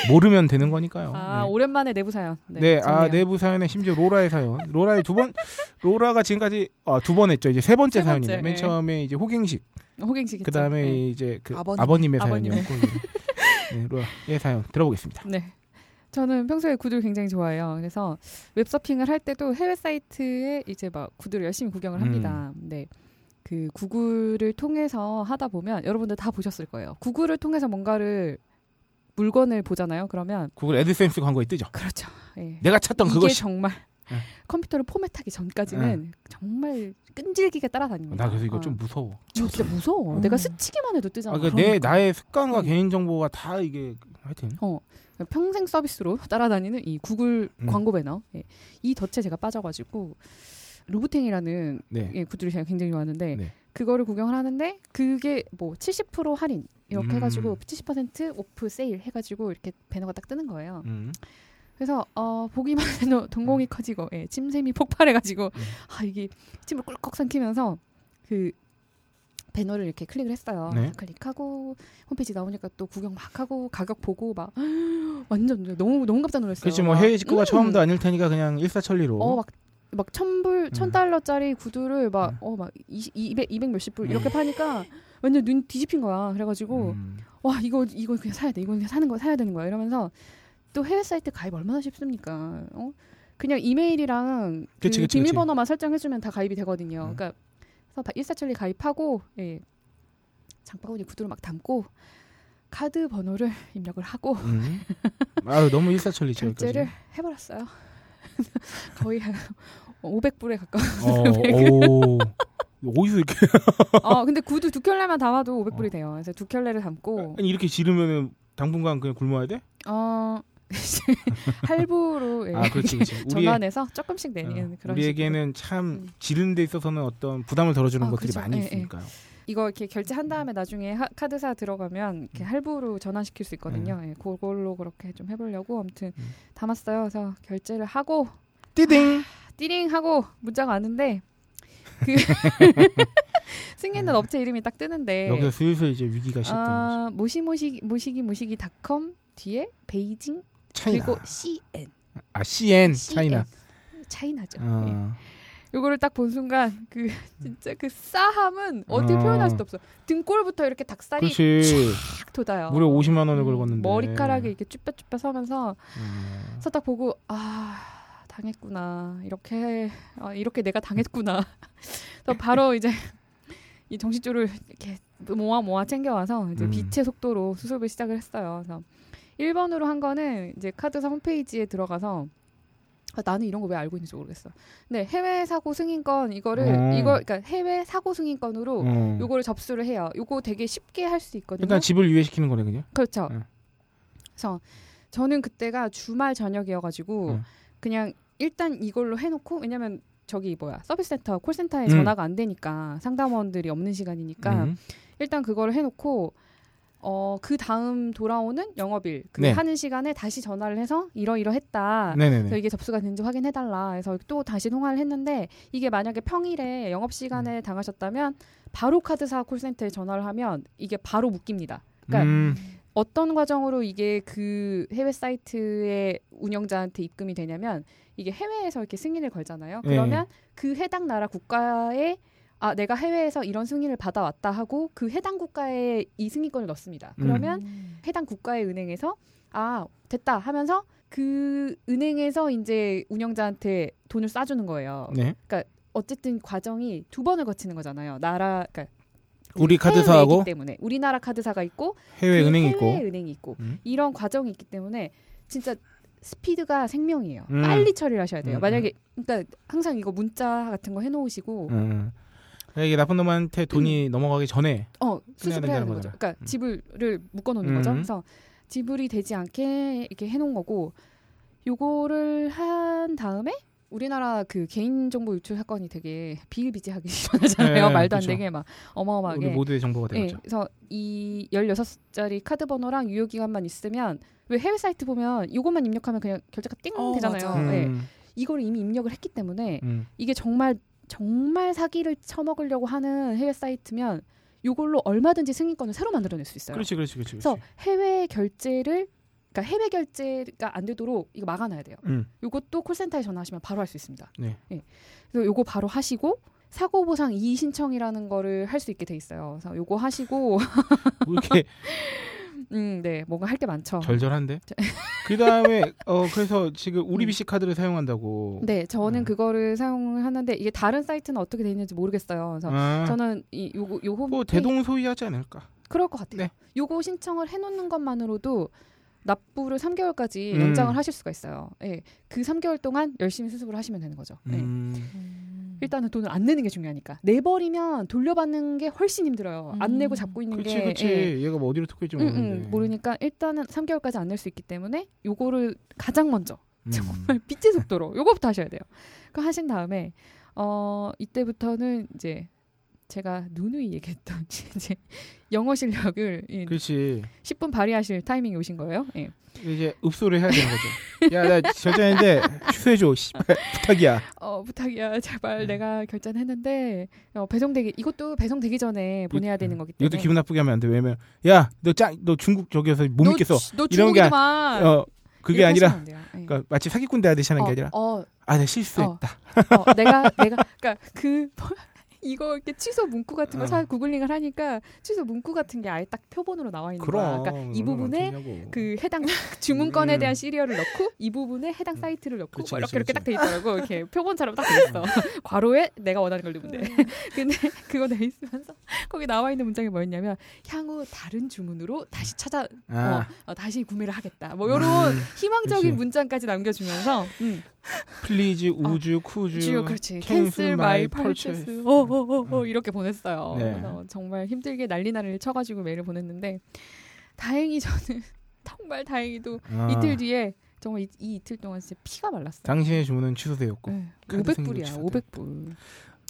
D: 모르면 되는 거니까요.
E: 아
D: 네.
E: 오랜만에 내부 사연. 네,
D: 네, 아. 내부 사연에 심지어 로라의 사연. 로라의 두 번, 로라가 지금까지 아, 두번 했죠. 이제 세 번째
E: 세 번째,
D: 사연이네. 맨
E: 예.
D: 처음에 이제 호갱식,
E: 호갱식
D: 그 다음에
E: 네.
D: 이제 그
F: 아버님의-
D: 아버님의,
E: 아버님 의.
D: 사연이었고, 네, 로라의 사연 들어보겠습니다.
E: 네. 저는 평소에 구두를 굉장히 좋아해요. 그래서 웹서핑을 할 때도 해외 사이트에 이제 막 구두를 열심히 구경을 합니다.
D: 음.
E: 네. 그 구글을 통해서 하다 보면 여러분들 다 보셨을 거예요. 구글을 통해서 뭔가를 물건을 보잖아요. 그러면
D: 구글 애드센스 광고에 뜨죠.
E: 그렇죠. 예.
D: 내가 찾던 그것이.
E: 정말
D: 네.
E: 컴퓨터를 포맷하기 전까지는 정말 끈질기게 따라다닙니다.
D: 나 그래서 이거
E: 어.
D: 좀 무서워.
E: 저 진짜 무서워.
F: 음.
E: 내가 스치기만 해도 뜨잖아.
D: 아,
F: 그러니까.
D: 나의 습관과
E: 음.
D: 개인 정보가 다 이게 하여튼.
E: 어, 평생 서비스로 따라다니는 이 구글
D: 음.
E: 광고 배너 예. 이 덫에 제가 빠져가지고 루브탱이라는
D: 네.
E: 예, 구두를 제가 굉장히 좋아하는데
D: 네.
E: 그거를 구경을 하는데 그게 뭐 70% 할인 이렇게
D: 음.
E: 해가지고 70% 오프 세일 해가지고 이렇게 배너가 딱 뜨는 거예요.
D: 음.
E: 그래서 어, 보기만 해도 동공이 커지고 예, 침샘이 폭발해가지고
D: 음.
E: 아 이게 침을 꿀꺽 삼키면서 그 배너를 이렇게 클릭을 했어요.
D: 네.
E: 클릭하고 홈페이지 나오니까 또 구경 막 하고 가격 보고 막 완전 너무 너무 깜짝 놀랐어요.
D: 그렇지 뭐
E: 막,
D: 해외 직구가
E: 음.
D: 처음도 아닐 테니까 그냥 일사천리로.
E: 어, 막, 막 천불,
D: 음.
E: 천 달러짜리 구두를 막,
D: 음.
E: 어, 막, 20, 200, 200 몇십 불
D: 음.
E: 이렇게 파니까 완전 눈 뒤집힌 거야. 그래가지고,
D: 음.
E: 와, 이거, 이거 그냥 사야 돼. 이거 그냥 사는 거 사야 되는 거야. 이러면서 또 해외 사이트 가입 얼마나 쉽습니까? 어? 그냥 이메일이랑 그
D: 그치, 그치,
E: 비밀번호만 설정해주면 다 가입이 되거든요.
D: 음.
E: 그러니까 그래서 일사천리 가입하고, 예. 장바구니 구두를 막 담고, 카드 번호를 입력을 하고,
D: 음. 아유 너무 일사천리죠.
E: 결제를. 해버렸어요. 거의 한 500불에 가까운.
D: 어, 오. 어디서 이렇게
E: 어, 근데 구두 두 켤레만 담아도 500불이 돼요. 그래서 두 켤레를 담고,
D: 아니, 이렇게 지르면은 당분간 그냥 굶어야 돼?
E: 어, 할부로 예,
D: 아 그렇지 그렇지.
E: 전환해서 조금씩 내는 그런
D: 우리에게는 참
E: 음.
D: 지르는 데 있어서는 어떤 부담을 덜어주는
E: 아,
D: 것들이
E: 그죠.
D: 많이
E: 예, 예.
D: 있으니까요.
E: 이거 이렇게 결제한 다음에 나중에 하- 카드사 들어가면 이렇게
D: 음.
E: 할부로 전환시킬 수 있거든요. 예, 그걸로 그렇게 좀 해보려고 아무튼
D: 음.
E: 담았어요. 그래서 결제를 하고
D: 띠딩.
E: 띠링 하고 문자가 왔는데 그 승인은 업체 이름이 딱 뜨는데
D: 음. 여기서 슬슬 이제 위기가 거죠.
E: 아, 모시모시 모시기 모시기 닷컴 뒤에 베이징
D: 차이나.
E: 그리고 CN
D: 아 CN
E: CN.
D: 차이나.
E: 차이나죠. 예.
D: 어.
E: 요거를 딱 본 순간 그 진짜 그 싸함은 어떻게
D: 어.
E: 표현할 수도 없어. 등골부터 이렇게 닭살이. 탁 돋아요.
D: 무려 50만 원을
E: 음,
D: 걸었는데.
E: 머리카락이 이렇게 쭈뼛쭈뼛 서면서
D: 음.
E: 그래서 딱 보고 아 당했구나 이렇게 아, 이렇게 내가 당했구나. 그래서 바로 이제 이 정신줄을 이렇게 모아 모아 챙겨와서 이제
D: 음.
E: 빛의 속도로 수습을 시작을 했어요. 그래서 1번으로 한 거는 이제 카드사 홈페이지에 들어가서 아, 나는 이런 거 왜 알고 있는지 모르겠어. 근데 해외 사고 승인권 이거를
D: 어.
E: 이거 그러니까 해외 사고 승인권으로
D: 어.
E: 요거를 접수를 해요. 요거 되게 쉽게 할 수 있거든요.
D: 일단 집을 유예시키는 거네 그냥.
E: 그렇죠.
D: 응.
E: 그래서 저는 그때가 주말 저녁이어가지고
D: 응.
E: 그냥 일단 이걸로 해놓고 왜냐면 저기 뭐야 서비스 센터 콜센터에
D: 음.
E: 전화가 안 되니까 상담원들이 없는 시간이니까
D: 음.
E: 일단 그걸 해놓고 어 그 다음 돌아오는 영업일 그
D: 네.
E: 하는 시간에 다시 전화를 해서 이러이러했다. 그래서
D: 네네네.
E: 이게 접수가 됐는지 확인해달라. 해서 또 다시 통화를 했는데 이게 만약에 평일에 영업
D: 음.
E: 시간에 당하셨다면 바로 카드사 콜센터에 전화를 하면 이게 바로 묶입니다. 그러니까
D: 음.
E: 어떤 과정으로 이게 그 해외 사이트의 운영자한테 입금이 되냐면 이게 해외에서 이렇게 승인을 걸잖아요.
D: 예.
E: 그러면 그 해당 나라 국가에 아 내가 해외에서 이런 승인을 받아왔다 하고 그 해당 국가에 이 승인권을 넣습니다.
D: 음.
E: 그러면 해당 국가의 은행에서 아 됐다 하면서 그 은행에서 이제 운영자한테 돈을 쏴주는 거예요.
D: 네.
E: 어쨌든 과정이 두 번을 거치는 거잖아요. 나라 그러니까
D: 우리 카드사하고
E: 때문에 우리나라 카드사가 있고
D: 해외
E: 그
D: 은행이
E: 해외
D: 있고.
E: 은행이 있고
D: 음.
E: 이런 과정이 있기 때문에 진짜 스피드가 생명이에요.
D: 음.
E: 빨리 처리를 하셔야 돼요.
D: 음,
E: 만약에 그러니까 항상 이거 문자 같은 거 해놓으시고
D: 음. 이게 나쁜 놈한테 돈이 넘어가기 전에
E: 어 수습해야
D: 된다는
E: 되는 거죠.
D: 거잖아.
E: 그러니까
D: 음.
E: 지불을 묶어놓는
D: 음.
E: 거죠. 그래서 지불이 되지 않게 이렇게 해놓은 거고 요거를 한 다음에 우리나라 그 개인정보 유출 사건이 되게 비일비재하게 일어나잖아요.
D: 네,
E: 말도 안
D: 그쵸.
E: 되게 막 어마어마하게.
D: 우리 모두의 정보가
E: 예,
D: 되었죠.
E: 그래서 이 16자리 카드 번호랑 유효 기간만 있으면 왜 해외 사이트 보면 이것만 입력하면 그냥 결제가 띵
F: 어,
E: 되잖아요.
F: 맞아.
E: 예.
D: 음.
E: 이거를 이미 입력을 했기 때문에
D: 음.
E: 이게 정말 정말 사기를 쳐먹으려고 하는 해외 사이트면 이걸로 얼마든지 승인권을 새로 만들어낼 수 있어요.
D: 그렇지, 그렇지, 그렇지.
E: 그래서 해외 결제를 그러니까 해외 결제가 안 되도록 이거 막아놔야 돼요.
D: 음.
E: 요것도 콜센터에 전화하시면 바로 할 수 있습니다.
D: 네.
E: 예. 그래서 요거 바로 하시고 사고 보상 이의 신청이라는 거를 할 수 있게 돼 있어요. 그래서 요거 하시고
D: 뭐 이렇게
E: 음, 네. 뭔가 할 게 많죠.
D: 절절한데. 그 다음에 어 그래서 지금 우리
E: 음.
D: BC 카드를 사용한다고.
E: 네, 저는
D: 음.
E: 그거를 사용을 하는데 이게 다른 사이트는 어떻게 돼 있는지 모르겠어요. 그래서
D: 아,
E: 저는 이 요거 요 홈.
D: 뭐 대동소이하지 않을까.
E: 그럴 것 같아요.
D: 네.
E: 요거 신청을 해놓는 것만으로도 납부를 3개월까지
D: 음.
E: 연장을 하실 수가 있어요. 예, 그 3개월 동안 열심히 수습을 하시면 되는 거죠. 예.
D: 음.
E: 일단은 돈을 안 내는 게 중요하니까 내버리면 돌려받는 게 훨씬 힘들어요. 안
F: 음.
E: 내고 잡고 있는
D: 그렇지,
E: 게
D: 그렇지.
E: 예.
D: 얘가 뭐 어디로
E: 음,
D: 모르는데.
E: 음, 모르니까 일단은 3개월까지 안 낼 수 있기 때문에 요거를 가장 먼저
D: 음.
E: 정말 빛의 속도로 요거부터 하셔야 돼요. 그거 하신 다음에 어 이때부터는 이제 제가 누누이 얘기했던 이제 영어 실력을 이
D: 그렇지.
E: 10분 발휘하실 타이밍이 오신 거예요. 예.
D: 이제 읍소를 해야 되는 거죠. 야, 나 결제했는데 취소해줘. 부탁이야.
E: 어 부탁이야 제발
D: 음.
E: 내가 결제했는데 어, 배송되기 이것도 배송되기 전에 보내야 되는 거기 때문에
D: 이것도 기분 나쁘게 하면 안 돼. 왜냐면 야, 너 짱, 너 중국 저기서 못
E: 너,
D: 믿겠어.
E: 너
D: 이런 게. 어, 그게 아니라.
E: 예.
D: 그러니까 마치 사기꾼 대하듯이 하는 게
E: 어,
D: 아니라
E: 어,
D: 아, 내가 실수했다.
E: 어, 내가 내가 그러니까 그 이거 이렇게 취소 문구 같은 거
D: 어.
E: 사 구글링을 하니까 취소 문구 같은 게 아예 딱 표본으로 나와 있는 거야. 그러니까 이 부분에. 그 해당 주문건에
D: 음.
E: 대한 시리얼을 넣고 이 부분에 해당 사이트를 넣고
D: 그치,
E: 뭐 이렇게 이렇게
D: 그치.
E: 딱돼 있더라고. 이렇게 표본처럼 딱 돼 있어. 괄호에 내가 원하는 걸 넣으면 돼. 근데 그거 돼 있으면서 거기 나와 있는 문장이 뭐였냐면 향후 다른 주문으로 다시 찾아
D: 아,
E: 어, 어, 다시 구매를 하겠다. 뭐 이런
D: 음,
E: 희망적인
D: 그치.
E: 문장까지 남겨주면서 음.
D: Please, would you, could
E: you, you 그렇지
D: cancel my purchase.
E: purchase 어어어 이렇게 보냈어요.
D: 네.
E: 그래서 정말 힘들게 난리나리를 쳐가지고 메일을 보냈는데 다행히 저는 정말 다행히도
D: 아,
E: 이틀 뒤에 정말 이, 이 이틀 동안 진짜 피가 말랐어요.
D: 당신의 주문은 취소되었고.
E: 네.
D: 카드
E: 500불이야
D: 생긴 거
E: 500불.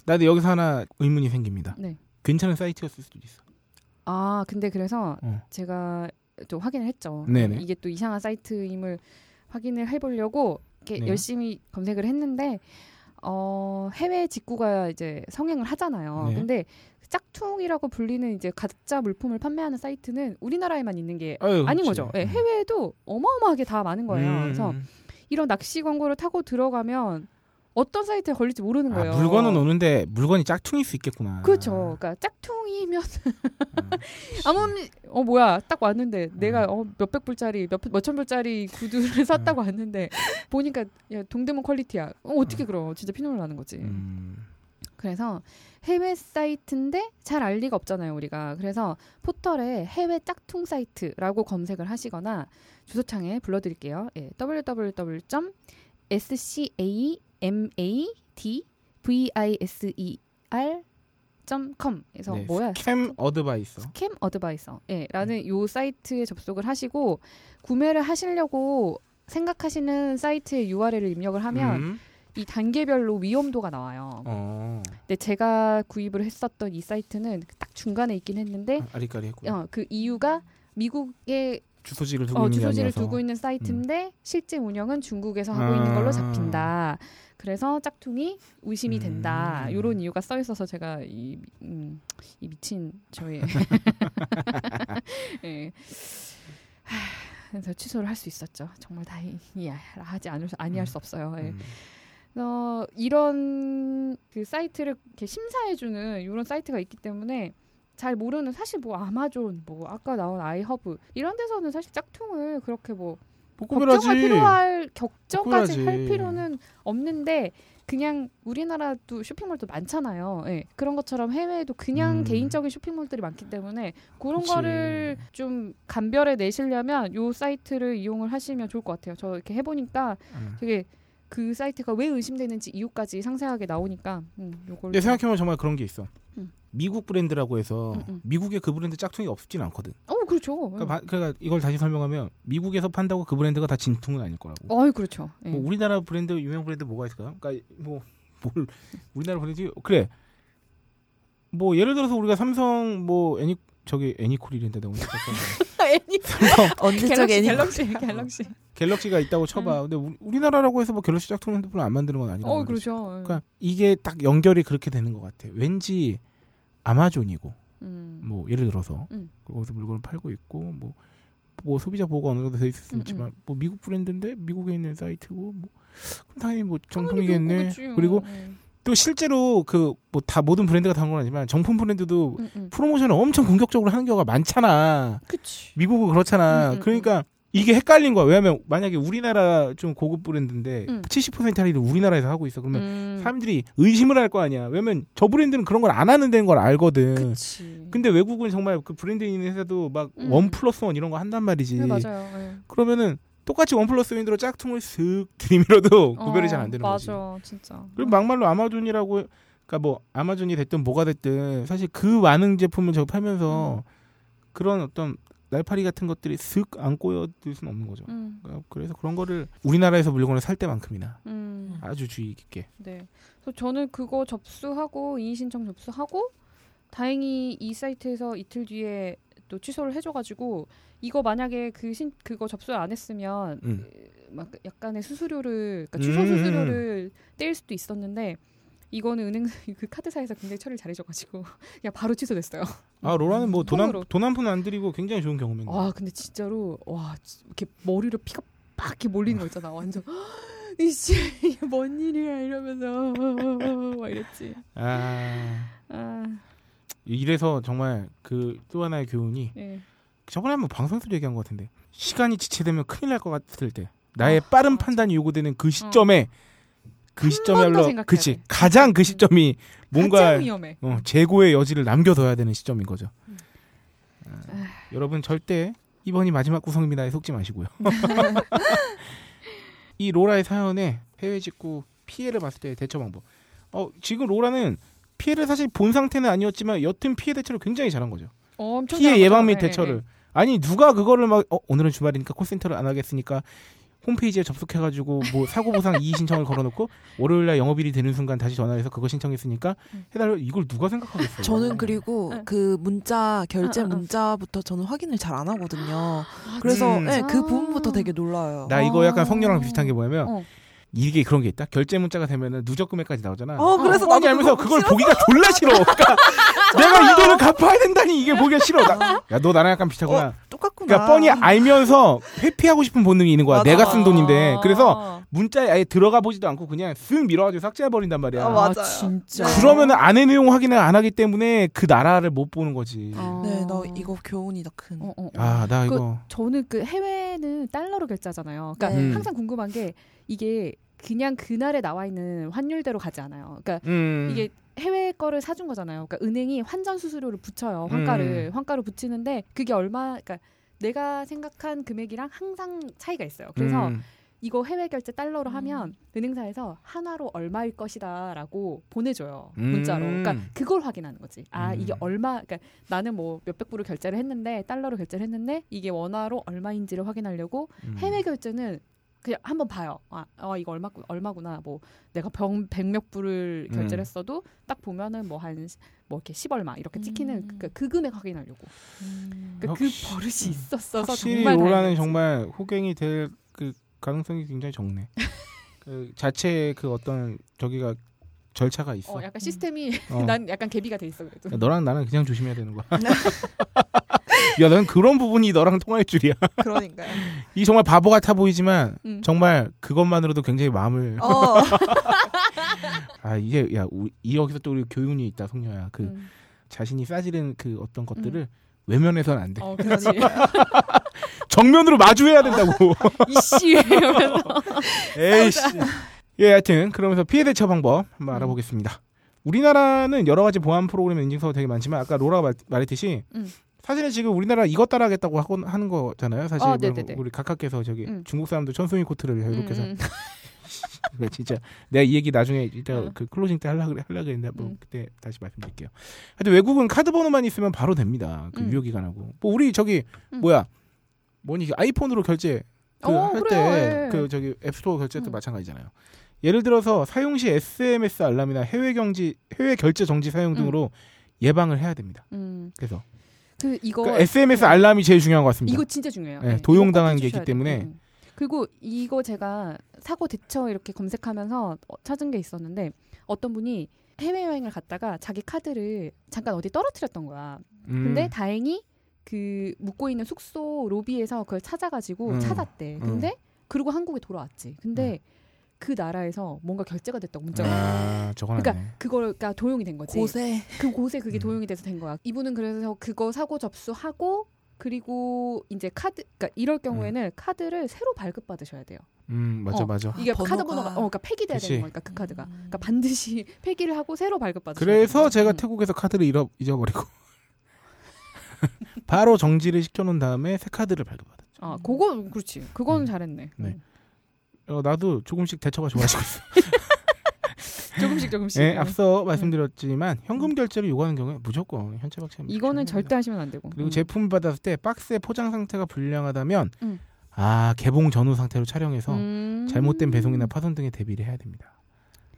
D: 나도 여기서 하나 의문이 생깁니다.
E: 네.
D: 괜찮은 사이트였을 수도 있어.
E: 아 근데 그래서
D: 어.
E: 제가 또 확인을 했죠.
D: 네네.
E: 이게 또 이상한 사이트임을 확인을 해보려고 이렇게
D: 네.
E: 열심히 검색을 했는데 어, 해외 직구가 이제 성행을 하잖아요.
D: 네.
E: 근데 짝퉁이라고 불리는 이제 가짜 물품을 판매하는 사이트는 우리나라에만 있는 게
D: 아유,
E: 아닌
D: 그렇지.
E: 거죠. 예,
D: 음.
E: 해외에도 어마어마하게 다 많은 거예요.
D: 음.
E: 그래서 이런 낚시 광고를 타고 들어가면 어떤 사이트에 걸릴지 모르는
D: 아,
E: 거예요.
D: 물건은 오는데 물건이 짝퉁일 수 있겠구나.
E: 그렇죠. 그러니까 짝퉁이면
D: 음.
E: 아무 어 뭐야 딱 왔는데 내가
D: 음.
E: 어 몇백 불짜리 몇 몇천 불짜리 구두를 샀다고 왔는데 보니까 야 동대문 퀄리티야. 어, 어떻게 그럼 진짜 피눈물 나는 거지.
D: 음.
E: 그래서 해외 사이트인데 잘 알 리가 없잖아요 우리가. 그래서 포털에 해외 짝퉁 사이트라고 검색을 하시거나 주소창에 불러드릴게요. 예, www.scamad.viser.com.에서
D: 네,
E: 뭐야?
D: 스캠 어드바이서.
E: 스캠 어드바이서 예, 라는 요 사이트에 접속을 하시고 구매를 하시려고 생각하시는 사이트의 URL을 입력을 하면
D: 음.
E: 이 단계별로 위험도가 나와요.
D: 어.
E: 근데 제가 구입을 했었던 이 사이트는 딱 중간에 있긴 했는데
D: 아, 아리까리 했고.
E: 어, 그 이유가 미국에
D: 주소지를 두고
E: 어,
D: 있는 게
E: 주소지를. 두고 있는 사이트인데 실제 운영은 중국에서 하고
D: 아.
E: 있는 걸로 잡힌다. 그래서 짝퉁이 의심이 된다.
D: 음.
E: 이런 이유가 써 있어서 제가 이, 음, 이 미친 저의 예. 하, 그래서 취소를 할 수 있었죠. 정말 다행히 하지 않을 수 아니할 수 없어요. 예.
D: 음.
E: 어, 이런 그 사이트를 이렇게 심사해주는 이런 사이트가 있기 때문에 잘 모르는 사실 뭐 아마존 뭐 아까 나온 아이허브 이런 데서는 사실 짝퉁을 그렇게
D: 뭐뭐
E: 걱정할
D: 구별하지.
E: 필요할 걱정까지
D: 구별하지.
E: 할 필요는 없는데 그냥 우리나라도 쇼핑몰도 많잖아요. 예. 그런 것처럼 해외에도 그냥
D: 음.
E: 개인적인 쇼핑몰들이 많기 때문에 그런
D: 그치.
E: 거를 좀 간별해 내시려면 요 사이트를 이용을 하시면 좋을 것 같아요. 저 이렇게 해보니까
D: 음.
E: 되게 그 사이트가 왜 의심되는지 이유까지 상세하게 나오니까 음, 요걸 좀-
D: 생각해보면 정말 그런 게 있어.
E: 음.
D: 미국 브랜드라고 해서
E: 음, 음.
D: 미국에 그 브랜드 짝퉁이 없진 않거든.
E: 어 그렇죠.
D: 그러니까, 바- 그러니까 이걸 다시 설명하면 미국에서 판다고 그 브랜드가 다 진퉁은 아닐 거라고.
E: 어이 그렇죠. 예.
D: 뭐 우리나라 브랜드 유명 브랜드 뭐가 있을까요? 그러니까 뭐 뭘 우리나라 브랜드 그래. 뭐 예를 들어서 우리가 삼성 뭐 애니 저기 애니콜이랜다 너무
E: 애니
D: 삼성
F: 언제적
E: 갤럭시
F: 애니
E: 갤럭시 갤럭시.
D: 갤럭시가 있다고 쳐봐. 근데 우리, 우리나라라고 해서 뭐 갤럭시 짝퉁 핸드폰을 안 만드는 건 아니라.
E: 어 그렇죠.
D: 그러니까 이게 딱 연결이 그렇게 되는 것 같아. 왠지 아마존이고
E: 음.
D: 뭐 예를 들어서
E: 음.
D: 거기서 물건을 팔고 있고 뭐, 뭐 소비자 보호가 어느 정도 돼 있을 수
E: 음,
D: 있지만 뭐 미국 브랜드인데 미국에 있는 사이트고 뭐 그럼 당연히 뭐 정품이겠네.
E: 그거겠지.
D: 그리고
E: 음.
D: 또 실제로 그 뭐 다 모든 브랜드가 다른 건 아니지만 정품 브랜드도
E: 음, 음.
D: 프로모션을 엄청 공격적으로 하는 경우가 많잖아.
E: 그치.
D: 미국은 그렇잖아.
E: 음, 음,
D: 그러니까 이게 헷갈린 거야. 왜냐하면 만약에 우리나라 좀 고급 브랜드인데
E: 음.
D: 70% 할인을 우리나라에서 하고 있어. 그러면
E: 음.
D: 사람들이 의심을 할 거 아니야. 왜냐면 저 브랜드는 그런 걸 안 하는 데는 걸 알거든.
E: 그치.
D: 근데 외국은 정말 그 브랜드 있는 회사도 막
E: 음.
D: one plus one 이런 거 한단 말이지.
E: 네, 맞아요. 예.
D: 그러면은 똑같이 원 플러스 원으로 짝퉁을 쓱 들이밀어도 구별이
E: 어,
D: 잘안 되는 거지.
E: 맞아, 진짜.
D: 그리고 막말로 아마존이라고 그러니까 뭐 아마존이 됐든 뭐가 됐든 사실 그 많은 제품을 저
E: 음.
D: 팔면서 그런 어떤 날파리 같은 것들이 쓱안 꼬여들 수는 없는 거죠.
E: 음,
D: 그러니까 그래서 그런 거를 우리나라에서 물건을 살 때만큼이나
E: 음,
D: 아주 주의 깊게.
E: 네. 그래서 저는 그거 접수하고 이의 신청 접수하고 다행히 이 사이트에서 이틀 뒤에 또 취소를 해줘가지고 이거 만약에 그 신 그거 접수 안 했으면
D: 음.
E: 막 약간의 수수료를 그러니까 취소
D: 음.
E: 수수료를 떼일 수도 있었는데 이거는 은행 그 카드사에서 굉장히 처리를 잘해줘가지고 그냥 바로 취소됐어요.
D: 아 로라는 뭐 돈한
E: 통으로.
D: 돈한푼안 들이고 굉장히 좋은 경험인데.
E: 와 근데 진짜로 와 지- 이렇게 머리로 피가 빡 이렇게 몰리는 거 있잖아 완전 이씨 뭔 일이야 이러면서 막 이랬지
D: 아
E: 아
D: 이래서 정말 그 또 하나의 교훈이
E: 예.
D: 저번에 한번 방송에서 얘기한 것 같은데 시간이 지체되면 큰일 날 것 같을 때 나의 빠른 판단이 요구되는 그 시점에 그
E: 생각해야
D: 그치
E: 돼.
D: 가장 그 시점이 뭔가 어, 재고의 여지를 남겨둬야 되는 시점인 거죠.
E: 음.
D: 아, 여러분 절대 이번이 마지막 구성입니다에 속지 마시고요. 이 로라의 사연에 해외 직구 피해를 봤을 때 대처 방법. 어, 지금 로라는 피해를 사실 본 상태는 아니었지만 여튼 피해 대처를 굉장히 잘한 거죠.
E: 엄청
D: 피해 예방. 및
E: 예,
D: 대처를.
E: 예.
D: 아니 누가 그거를 막 어, 오늘은 주말이니까 콜센터를 안 하겠으니까 홈페이지에 접속해가지고 뭐 사고 보상 이의 신청을 걸어놓고 월요일날 영업일이 되는 순간 다시 전화해서 그거 신청했으니까
E: 음.
D: 해달라 이걸 누가 생각하겠어요?
F: 저는 그리고
E: 응.
F: 그 문자 결제
E: 응, 응, 응.
F: 문자부터 저는 확인을 잘 안 하거든요. 그래서
D: 음.
F: 네, 그
E: 아.
F: 부분부터 되게 놀라요.
D: 나 이거 약간
E: 어.
D: 성녀랑 비슷한 게 뭐냐면
E: 어.
D: 이게 그런 게 있다. 결제 문자가 되면은 누적 금액까지 나오잖아.
F: 어, 그래서
D: 뻔히
F: 나도
D: 알면서 그걸 보기가 졸라 싫어. 그러니까 내가 이 돈을 갚아야 된다니 이게 보기가 싫어. 나- 야, 너 나랑 약간 비슷하구나.
F: 똑같구나.
D: 그러니까 뻔히 알면서 회피하고 싶은 본능이 있는 거야.
F: 맞아.
D: 내가 쓴 돈인데.
E: 아.
D: 그래서 문자에 아예 들어가 보지도 않고 그냥 쓱 밀어가지고 삭제해 버린단 말이야.
F: 아, 맞아요.
E: 진짜.
F: 네.
D: 그러면은 안의 내용 확인을 안 하기 때문에 그 나라를 못 보는 거지.
E: 어.
F: 네, 나 이거 교훈이다 큰.
E: 어, 어, 어.
D: 아, 나
E: 그-
D: 이거.
E: 저는 그 해외는 달러로 결제하잖아요. 그러니까
D: 네. 음.
E: 항상 궁금한 게 이게 그냥 그날에 나와 있는 환율대로 가지 않아요. 그러니까
D: 음.
E: 이게 해외 거를 사준 거잖아요. 그러니까 은행이 환전 수수료를 붙여요. 환가를
D: 음.
E: 환가로 붙이는데 그게 얼마? 그러니까 내가 생각한 금액이랑 항상 차이가 있어요. 그래서
D: 음.
E: 이거 해외 결제 달러로
F: 음.
E: 하면 은행사에서 한화로 얼마일 것이다라고 보내줘요
D: 음.
E: 문자로. 그러니까 그걸 확인하는 거지. 아
D: 음.
E: 이게 얼마? 그러니까 나는 뭐 몇백 불을 결제를 했는데 달러로 결제를 했는데 이게 원화로 얼마인지를 확인하려고
D: 음.
E: 해외 결제는 그냥 한번 봐요. 아, 어, 이거 얼마 얼마구나. 뭐 내가 병 백몇 불을 결제를
D: 음.
E: 했어도 딱 보면은 뭐 한뭐 이렇게 10 얼마 이렇게 찍히는
F: 음.
E: 그, 그 금액 확인하려고.
F: 음.
E: 그러니까 그
D: 역시-
E: 버릇이 있었어서
D: 확실히
E: 정말
D: 로라는. 정말 호갱이 될 그 가능성이 굉장히 적네. 그 자체의 그 어떤 저기가 절차가 있어.
E: 어, 약간 시스템이
D: 어.
E: 난 약간 개비가 돼 있어 그래도.
D: 너랑 나는 그냥 조심해야 되는 거야. 야, 넌 그런 부분이 너랑 통할 줄이야.
F: 그러니까요.
D: 이 정말 바보 같아 보이지만
E: 음.
D: 정말 그것만으로도 굉장히 마음을
F: 어.
D: 아 이제 야 우리, 이 여기서 또 우리 교훈이 있다 성녀야 그
E: 음.
D: 자신이 싸지른 그 어떤 것들을 외면해서는 안 돼.
E: 어, 그렇지.
D: 정면으로 마주해야 된다고.
E: 이씨 이러면서.
D: 에이씨. 예, 하여튼 그러면서 피해 대처 방법 한번
E: 음.
D: 알아보겠습니다. 우리나라는 여러 가지 보안 프로그램 인증서가 되게 많지만 아까 로라가 말, 말했듯이
E: 음.
D: 사실은 지금 우리나라 이것 따라하겠다고 하고 하는 거잖아요. 사실
E: 어.
D: 우리 각하께서 저기
E: 음.
D: 중국 사람들 천송이 코트를 이렇게 해서
E: 음,
D: 진짜 내가 이 얘기 나중에 이따
E: 음.
D: 그 클로징 때 하려고 하려고 했는데 뭐
E: 음.
D: 그때 다시 말씀드릴게요. 하여튼 외국은 카드 번호만 있으면 바로 됩니다. 그
E: 음.
D: 유효 기간하고. 뭐 우리 저기
E: 음.
D: 뭐야? 뭐니 아이폰으로 결제
E: 어,
D: 그할 때그
E: 예.
D: 저기 앱스토어 결제 도
E: 음.
D: 마찬가지잖아요. 예를 들어서 사용 시 SMS 알람이나 해외 경지 해외 결제 정지 사용 등으로 예방을 해야 됩니다.
E: 음.
D: 그래서
E: 그 이거
D: 그러니까 SMS 알람이 제일 중요한 것 같습니다.
E: 이거 진짜 중요해요.
D: 네,
E: 네,
D: 도용당한 게 있기 때문에.
E: 음. 그리고 이거 제가 사고 대처 이렇게 검색하면서 어, 찾은 게 있었는데 어떤 분이 해외 여행을 갔다가 자기 카드를 잠깐 어디 떨어뜨렸던 거야.
D: 음,
E: 근데 다행히 그 묵고 있는 숙소 로비에서 그걸 찾아가지고
D: 음.
E: 찾았대. 근데 그리고 한국에 돌아왔지. 근데 그 나라에서 뭔가 결제가 됐다고 문자가.
D: 아,
E: 그러니까
D: 네
E: 그걸 그러니까 도용이 된 거지.
F: 고세.
E: 그 곳에 그게
D: 음.
E: 도용이 돼서 된 거야. 이분은 그래서 그거 사고 접수하고 그리고 이제 카드 그러니까 이럴 경우에는 카드를 새로 발급 받으셔야 돼요.
D: 음, 맞아
E: 어.
D: 맞아.
E: 이게
F: 아,
E: 카드
F: 번호가-
E: 번호가 어 그러니까 폐기돼야
D: 그치.
E: 되는 거니까 그 카드가.
F: 음.
E: 그러니까 반드시 폐기를 하고 새로 발급 받으셔야
D: 그래서
E: 돼요.
D: 제가
E: 음.
D: 태국에서 카드를 잃어, 잊어버리고 바로 정지를 시켜놓은 다음에 새 카드를 발급받았죠.
E: 아, 그거 그렇지. 그거는
D: 음.
E: 잘했네.
D: 네.
E: 음.
D: 어, 나도 조금씩 대처가 좋아지고 있어.
E: 조금씩 조금씩.
D: 예,
E: 음.
D: 앞서 말씀드렸지만 현금 결제를 요구하는 경우에 무조건 현체 박치는
E: 이거는 절대 하시면 안 되고.
D: 그리고
E: 음.
D: 제품 받았을 때 박스의 포장 상태가 불량하다면
E: 음.
D: 아 개봉 전후 상태로 촬영해서
E: 음.
D: 잘못된 배송이나 파손 등에 대비를 해야 됩니다.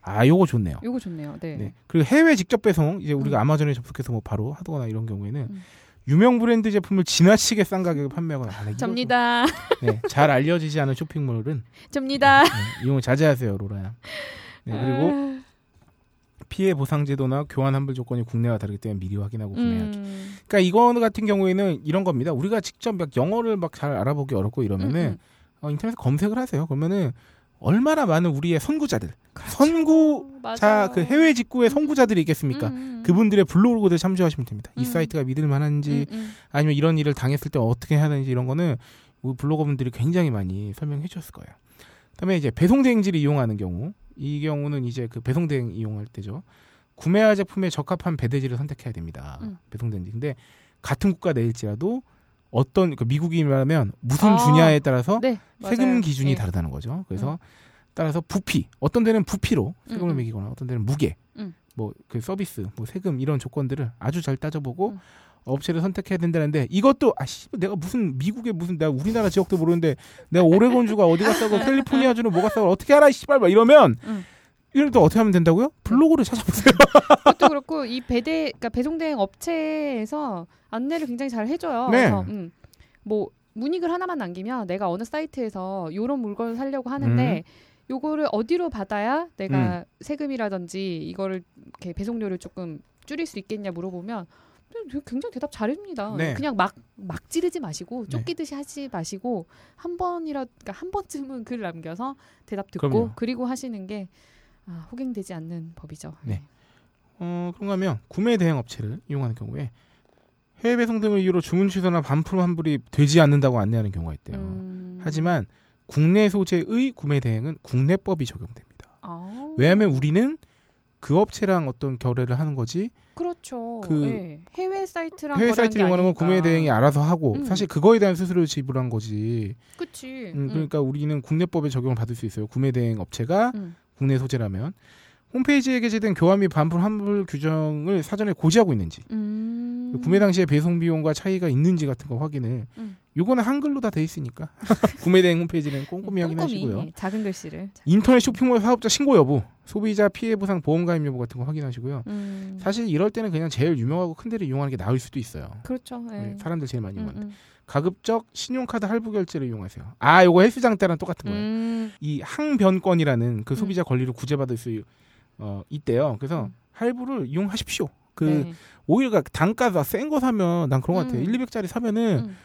D: 아 요거 좋네요.
E: 요거 좋네요. 네.
D: 네. 그리고 해외 직접 배송 이제 우리가
E: 음.
D: 아마존에 접속해서 뭐 바로 하거나 이런 경우에는
E: 음.
D: 유명 브랜드 제품을 지나치게 싼 가격에 판매하거나 아, 이거 좀-
E: 접니다.
D: 네, 잘 알려지지 않은 쇼핑몰은
E: 접니다.
D: 네, 이용 자제하세요, 로라야. 네, 그리고
E: 아.
D: 피해 보상 제도나 교환 환불 조건이 국내와 다르기 때문에 미리 확인하고 구매하기.
E: 음.
D: 그러니까 이거 같은 경우에는 이런 겁니다. 우리가 직접 막 영어를 막 잘 알아보기 어렵고 이러면은
E: 음, 음.
D: 어, 인터넷에 검색을 하세요. 그러면은 얼마나 많은 우리의 선구자들, 선구 자
E: 맞아요.
D: 그 해외 직구의 선구자들이 있겠습니까?
E: 음, 음.
D: 그분들의 블로그들 참조하시면 됩니다. 이
E: 음.
D: 사이트가 믿을 만한지
E: 음, 음.
D: 아니면 이런 일을 당했을 때 어떻게 해야 되는지 이런 거는 우리 블로거분들이 굉장히 많이 설명해 주셨을 거예요. 그다음에 이제 배송 대행지를 이용하는 경우 이 경우는 이제 그 배송 대행 이용할 때죠. 구매할 제품에 적합한 배대지를 선택해야 됩니다.
E: 음.
D: 배송 대행지. 근데 같은 국가 내일지라도 어떤 그 미국이라면 무슨
E: 아.
D: 주냐에 따라서
E: 네,
D: 세금. 기준이
E: 예.
D: 다르다는 거죠. 그래서 따라서 부피 어떤 데는 부피로 세금을
E: 음, 음.
D: 매기거나 어떤 데는 무게
E: 음.
D: 뭐그 서비스 뭐 세금 이런 조건들을 아주 잘 따져보고
E: 음.
D: 업체를 선택해야 된다는데 이것도 아씨 내가 무슨 미국의 무슨 내가 우리나라 지역도 모르는데 내가 오레곤주가 어디 갔다고 캘리포니아주는 뭐 갔다고 어떻게 알아 씨발 막 이러면
E: 응.
D: 이럴 때 어떻게 하면 된다고요? 블로그를 찾아보세요.
E: 그것도 그렇고 이 배대 그러니까 배송 대행 업체에서 안내를 굉장히 잘 해줘요.
D: 네.
E: 그래서 음, 뭐 문의글 하나만 남기면 내가 어느 사이트에서 요런 물건을 사려고 하는데 요거를 어디로 받아야
D: 음.
E: 내가 세금이라든지 이거를 이렇게 배송료를 조금 줄일 수 있겠냐 물어보면 굉장히 대답 잘해줍니다.
D: 네.
E: 그냥 막막 찌르지 마시고
D: 네.
E: 쫓기듯이 하지 마시고 한 번이라 그러니까 한 번쯤은 글 남겨서 대답 듣고
D: 그럼요.
E: 그리고 하시는 게 아, 호갱되지 않는 법이죠.
D: 네. 어, 그런가 하면 구매 대행 업체를 이용하는 경우에 해외 배송 등을 이유로 주문 취소나 반품 환불이 되지 않는다고 안내하는 경우가 있대요.
E: 음.
D: 하지만 국내 소재의 구매 대행은 국내법이 적용됩니다.
E: 아.
D: 왜냐하면 우리는 그 업체랑 어떤 결례를 하는 거지
E: 그렇죠.
D: 그
E: 예. 해외 사이트랑
D: 해외
E: 게
D: 이용하는 건. 구매 대행이 알아서 하고
E: 음.
D: 사실 그거에 대한 수수료를 지불한 거지.
E: 그치.
D: 음,
E: 음.
D: 그러니까 우리는 국내법에 적용을 받을 수 있어요. 구매 대행 업체가
E: 음.
D: 국내 소재라면 홈페이지에 게재된 교환 및 반품 환불 규정을 사전에 고지하고 있는지
E: 음.
D: 구매 당시에 배송 비용과 차이가 있는지 같은 거 확인을
E: 음.
D: 요거는 한글로 다 돼 있으니까 구매 대행 홈페이지는 꼼꼼히 확인하시고요.
E: 작은 글씨를.
D: 인터넷 쇼핑몰 사업자 신고 여부, 소비자 피해 보상 보험 가입 여부 같은 거 확인하시고요.
E: 음.
D: 사실 이럴 때는 그냥 제일 유명하고 큰 데를 이용하는 게 나을 수도 있어요.
E: 그렇죠. 예.
D: 네, 사람들 제일 많이
E: 음,
D: 이용하는.
E: 음.
D: 가급적 신용카드 할부 결제를 이용하세요. 아, 요거 헬스장 때랑 똑같은 거예요.
E: 음.
D: 이 항변권이라는 그
E: 음.
D: 소비자 권리를 구제받을 수 어, 있대요. 그래서
E: 음.
D: 할부를 이용하십시오. 그
E: 네.
D: 오히려 단가가 센 거 사면 난 그런 거 같아요.
E: 음.
D: 1, 200짜리 사면은
E: 음.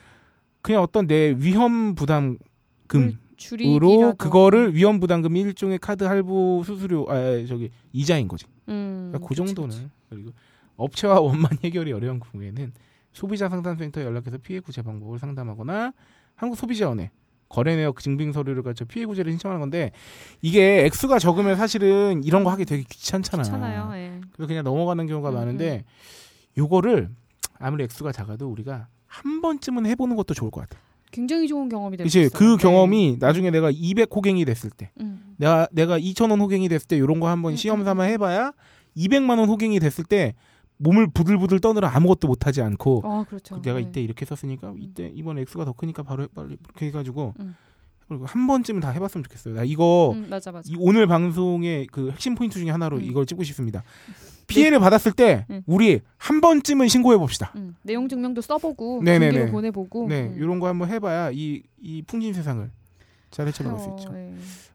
D: 그냥 어떤 내 위험 부담 금으로
E: 줄이기라도.
D: 그거를 위험 부담금 일종의 카드 할부 수수료 아 저기 이자인 거지.
E: 음.
D: 그러니까 그 정도는. 그리고 업체와 원만 해결이 어려운 경우에는 소비자 상담센터에 연락해서 피해 구제 방법을 상담하거나 한국 소비자원에 거래 내역 증빙 서류를 갖춰 피해 구제를 신청하는 건데 이게 액수가 적으면 사실은 이런 거 하기 되게 귀찮잖아.
E: 귀찮아요. 예.
D: 그래서 그냥 넘어가는 경우가
E: 음,
D: 많은데 요거를 아무리 액수가 작아도 우리가 한 번쯤은 해보는 것도 좋을 것 같아.
E: 굉장히 좋은 경험이
D: 이제
E: 있어요.
D: 그
E: 네.
D: 경험이 나중에 내가 200 호갱이 됐을 때,
E: 음.
D: 내가 내가 2천 원 호갱이 됐을 때 이런 거 한번
E: 음,
D: 시험
E: 음,
D: 삼아 해봐야 200만 원 호갱이 됐을 때 몸을 부들부들 떠느라 아무것도 못하지 않고
E: 아, 그렇죠.
D: 내가
E: 네.
D: 이때 이렇게 썼으니까 이때 이번 액수가 더 크니까 바로 해- 빨리 이렇게 해가지고
E: 음.
D: 그리고 한 번쯤은 다 해봤으면 좋겠어요. 나 이거
E: 음, 맞아 맞아.
D: 이 오늘 방송의 그 핵심 포인트 중에 하나로
E: 음.
D: 이걸 찍고 싶습니다. 피해를 받았을 때
E: 음.
D: 우리 한 번쯤은 신고해 봅시다.
E: 음. 내용 증명도 써보고
D: 네네네.
E: 보내보고.
D: 네,
E: 음.
D: 이런 거 한번 해봐야 이 이 풍진 세상을 잘 헤쳐나갈 수
E: 어,
D: 있죠.
E: 예.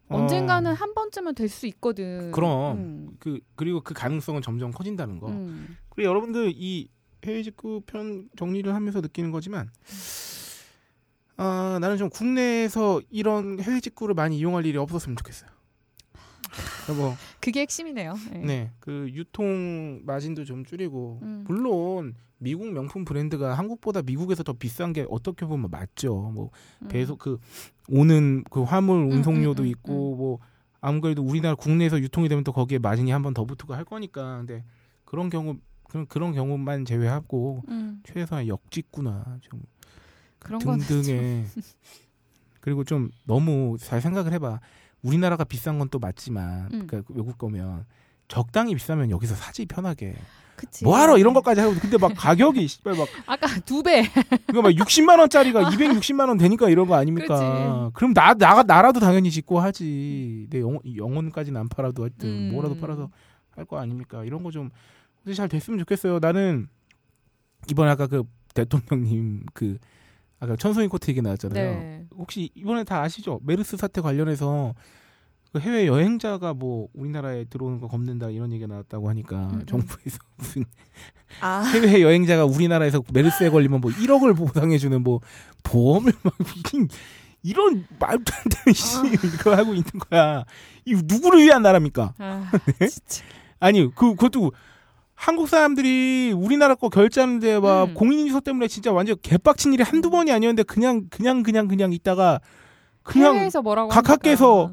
D: 어,
E: 언젠가는 한 번쯤은 될 수 있거든.
D: 그럼.
E: 음.
D: 그 그리고 그 가능성은 점점 커진다는 거.
E: 음.
D: 그리고 여러분들 이 해외 직구 편 정리를 하면서 느끼는 거지만 아, 나는 좀 국내에서 이런 해외 직구를 많이 이용할 일이 없었으면 좋겠어요. 뭐,
E: 그게 핵심이네요. 예.
D: 네, 그 유통 마진도 좀 줄이고
E: 음.
D: 물론 미국 명품 브랜드가 한국보다 미국에서 더 비싼 게 어떻게 보면 맞죠. 뭐
E: 음.
D: 배송 그 오는 그 화물
E: 음,
D: 운송료도
E: 음, 음,
D: 있고 뭐 아무래도 우리나라 국내에서 유통이 되면 또 거기에 마진이 한 번 더 붙고 할 거니까 근데 그런 경우 그런 그런 경우만 제외하고
E: 음.
D: 최소한 역직구나 좀
E: 그런
D: 등등의 그리고 좀 너무 잘 생각을 해봐 우리나라가 비싼 건 또 맞지만
E: 음.
D: 그러니까 외국 거면 적당히 비싸면 여기서 사지 편하게
E: 그치.
D: 뭐하러 이런 것까지 하고 근데 막 가격이 씨발 막
E: 아까 두 배.
D: 이거 막 60만 원짜리가 260만 원 되니까 이런 거 아닙니까?
E: 그렇지.
D: 그럼 나, 나 나라도 당연히 짓고 하지. 내 영혼 영혼까지는 안 팔아도 하여튼
E: 음.
D: 뭐라도 팔아서 할 거 아닙니까? 이런 거 좀 잘 됐으면 좋겠어요. 나는 이번 아까 그 대통령님 그 아까 천송이 코트 얘기 나왔잖아요.
E: 네.
D: 혹시 이번에 다 아시죠? 메르스 사태 관련해서 그 해외 여행자가 뭐 우리나라에 들어오는 거 겁낸다 이런 얘기가 나왔다고 하니까
E: 음, 음.
D: 정부에서 무슨
F: 아,
D: 해외 여행자가 우리나라에서 메르스에 걸리면 뭐 1억을 보상해주는 뭐 보험을 막 이런- 말도 안 되는 씨 이거 하고 있는 거야. 이 누구를 위한 나라입니까?
E: 아,
D: 네? 아니 그 그것도 한국 사람들이 우리나라 거 결제하는데 막
E: 음.
D: 공인인증서 때문에 진짜 완전 개빡친 일이 한두 번이 아니었는데 그냥 그냥 그냥 그냥 있다가 그냥 각하께서.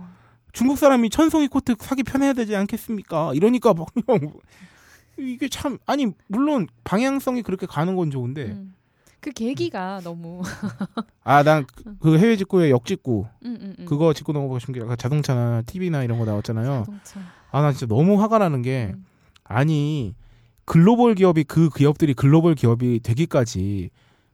D: 중국 사람이 천송이 코트 사기 편해야 되지 않겠습니까? 이러니까 막 그냥 이게 참 아니 물론 방향성이 그렇게 가는 건 좋은데
E: 음. 그 계기가 너무
D: 아 난 그 해외 직구에 역직구
E: 음, 음, 음.
D: 그거 짚고 넘어가고 싶은 게 아까 자동차나 TV나 이런 거 나왔잖아요.
E: 자동차.
D: 아나 진짜 너무 화가 나는 게
E: 음.
D: 아니 글로벌 기업이 그 기업들이 글로벌 기업이 되기까지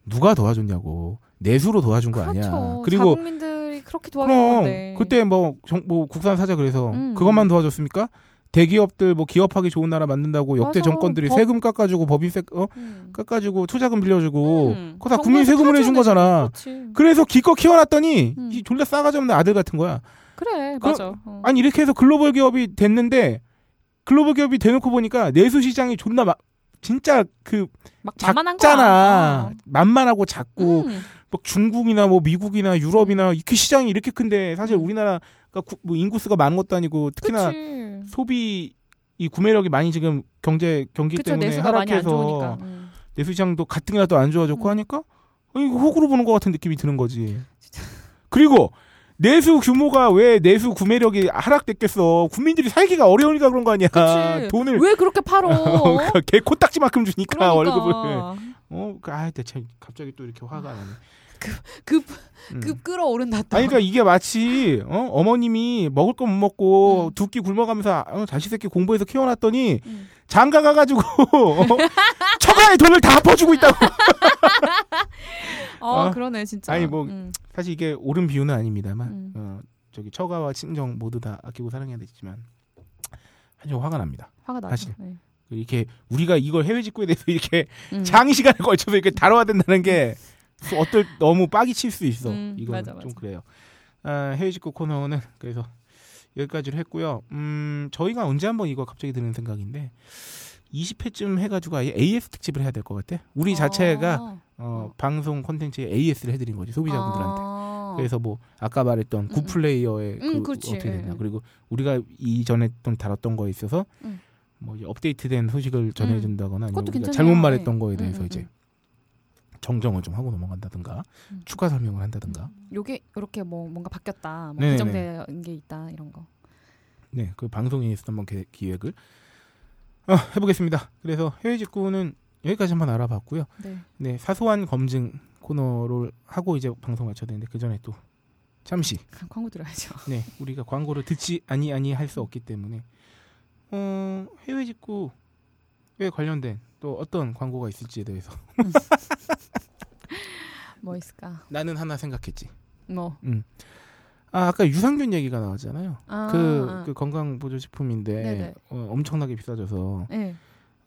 D: 누가 도와줬냐고 내수로 도와준 거 아니야.
E: 그렇죠.
D: 그리고
E: 자국민들이 그렇게 도와준
D: 그럼
E: 건데.
D: 그때 뭐, 정, 뭐 국산 사자 그래서
E: 음.
D: 그것만 도와줬습니까? 대기업들 뭐 기업하기 좋은 나라 만든다고 역대
E: 맞아.
D: 정권들이
E: 법-
D: 세금 깎아주고 법인세 어?
E: 음.
D: 깎아주고 투자금 빌려주고
E: 음.
D: 그거 다 국민 세금으로 해준 거잖아.
E: 그렇지.
D: 그래서 기껏 키워놨더니
E: 음.
D: 이 졸라 싸가지 없는 아들 같은 거야.
E: 그래,
D: 그럼-
E: 맞아. 어.
D: 아니 이렇게 해서 글로벌 기업이 됐는데 글로벌 기업이 대놓고 보니까 내수 시장이 존나 막 진짜 그
E: 막.
D: 작잖아. 만만하고 작고
E: 음.
D: 뭐 중국이나 뭐 미국이나 유럽이나 이렇게 시장이 이렇게 큰데 사실 우리나라가 구- 뭐 인구수가 많은 것도 아니고 특히나
E: 그치.
D: 소비 이 구매력이 많이 지금 경제 경기
E: 그쵸,
D: 때문에 하락해서.
E: 음.
D: 내수 시장도 가뜩이나도 안 좋아졌고
E: 음.
D: 하니까 어, 이거 호구로 보는 것 같은 느낌이 드는 거지. 그리고 내수 규모가 왜 내수 구매력이 하락됐겠어? 국민들이 살기가 어려우니까 그런 거 아니야?
E: 그치.
D: 돈을
E: 왜 그렇게 팔어?
D: 개 코딱지만큼 주니까
E: 그러니까.
D: 월급을. 어, 아, 대체 갑자기 또 이렇게 화가 나네.
F: 급,
D: 음.
F: 급 끌어오른다 또.
D: 아니 그러니까 이게 마치 어? 어머님이 먹을 거 못 먹고
E: 음.
D: 두끼 굶어가면서 어, 자식 새끼 공부해서 키워놨더니
E: 음.
D: 장가 가가지고 어? 처가의 돈을 다 퍼주고 있다고.
E: 어,
D: 어?
E: 그러네 진짜.
D: 아니, 뭐,
E: 음.
D: 사실 이게 옳은 비유는 아닙니다만
E: 음.
D: 어, 저기 처가와 친정 모두 다 아끼고 사랑해야 되지만 아주 화가 납니다.
E: 화가 나죠.
D: 사실.
E: 네.
D: 이렇게 우리가 이걸 해외 직구에 대해서 이렇게
E: 음.
D: 장시간에 걸쳐서 이렇게 다뤄야 된다는 게 어떨 너무 빡이 칠 수 있어.
E: 음,
D: 이건
E: 맞아,
D: 좀
E: 맞아.
D: 그래요. 아, 해외 직구 코너는 그래서 여기까지로 했고요. 음, 저희가 언제 한번 이거 갑자기 드는 생각인데 20회쯤 해가지고 아예 AS 특집을 해야 될 것 같아. 우리 자체가
E: 아.
D: 어, 방송 콘텐츠에 AS를 해드린 거지 소비자분들한테.
E: 아.
D: 그래서 뭐 아까 말했던
E: 음,
D: 굿플레이어의
E: 음,
D: 그. 어떻게 됐냐
E: 예.
D: 그리고 우리가 이전에 좀 다뤘던 거에 있어서
E: 음.
D: 뭐 업데이트된 소식을 전해준다거나 아니면 우리가. 잘못 말했던 거에
E: 음,
D: 대해서
E: 음,
D: 이제
E: 음.
D: 정정을 좀 하고 넘어간다든가
E: 음.
D: 추가 설명을 한다든가
E: 요게 이렇게 뭐 뭔가 바뀌었다, 뭐
D: 네네네.
E: 개정된 게 있다 이런 거.
D: 네 그 방송에 있었던 한번 계- 기획을 어, 해보겠습니다. 그래서 해외 직구는 여기까지 한번 알아봤고요.
E: 네.
D: 네 사소한 검증 코너를 하고 이제 방송 마쳐야 되는데 그 전에 또 잠시
E: 광고 들어야죠.
D: 네, 우리가 광고를 듣지 아니 아니 할 수 없기 때문에 어, 해외 직구에 관련된 또 어떤 광고가 있을지에 대해서
E: 뭐 있을까?
D: 나는 하나 생각했지.
E: 뭐.
D: 아, 아까 유산균 얘기가 나왔잖아요.
E: 아,
D: 그,
E: 아.
D: 그 건강 보조 식품인데. 어, 엄청나게 비싸져서
E: 네.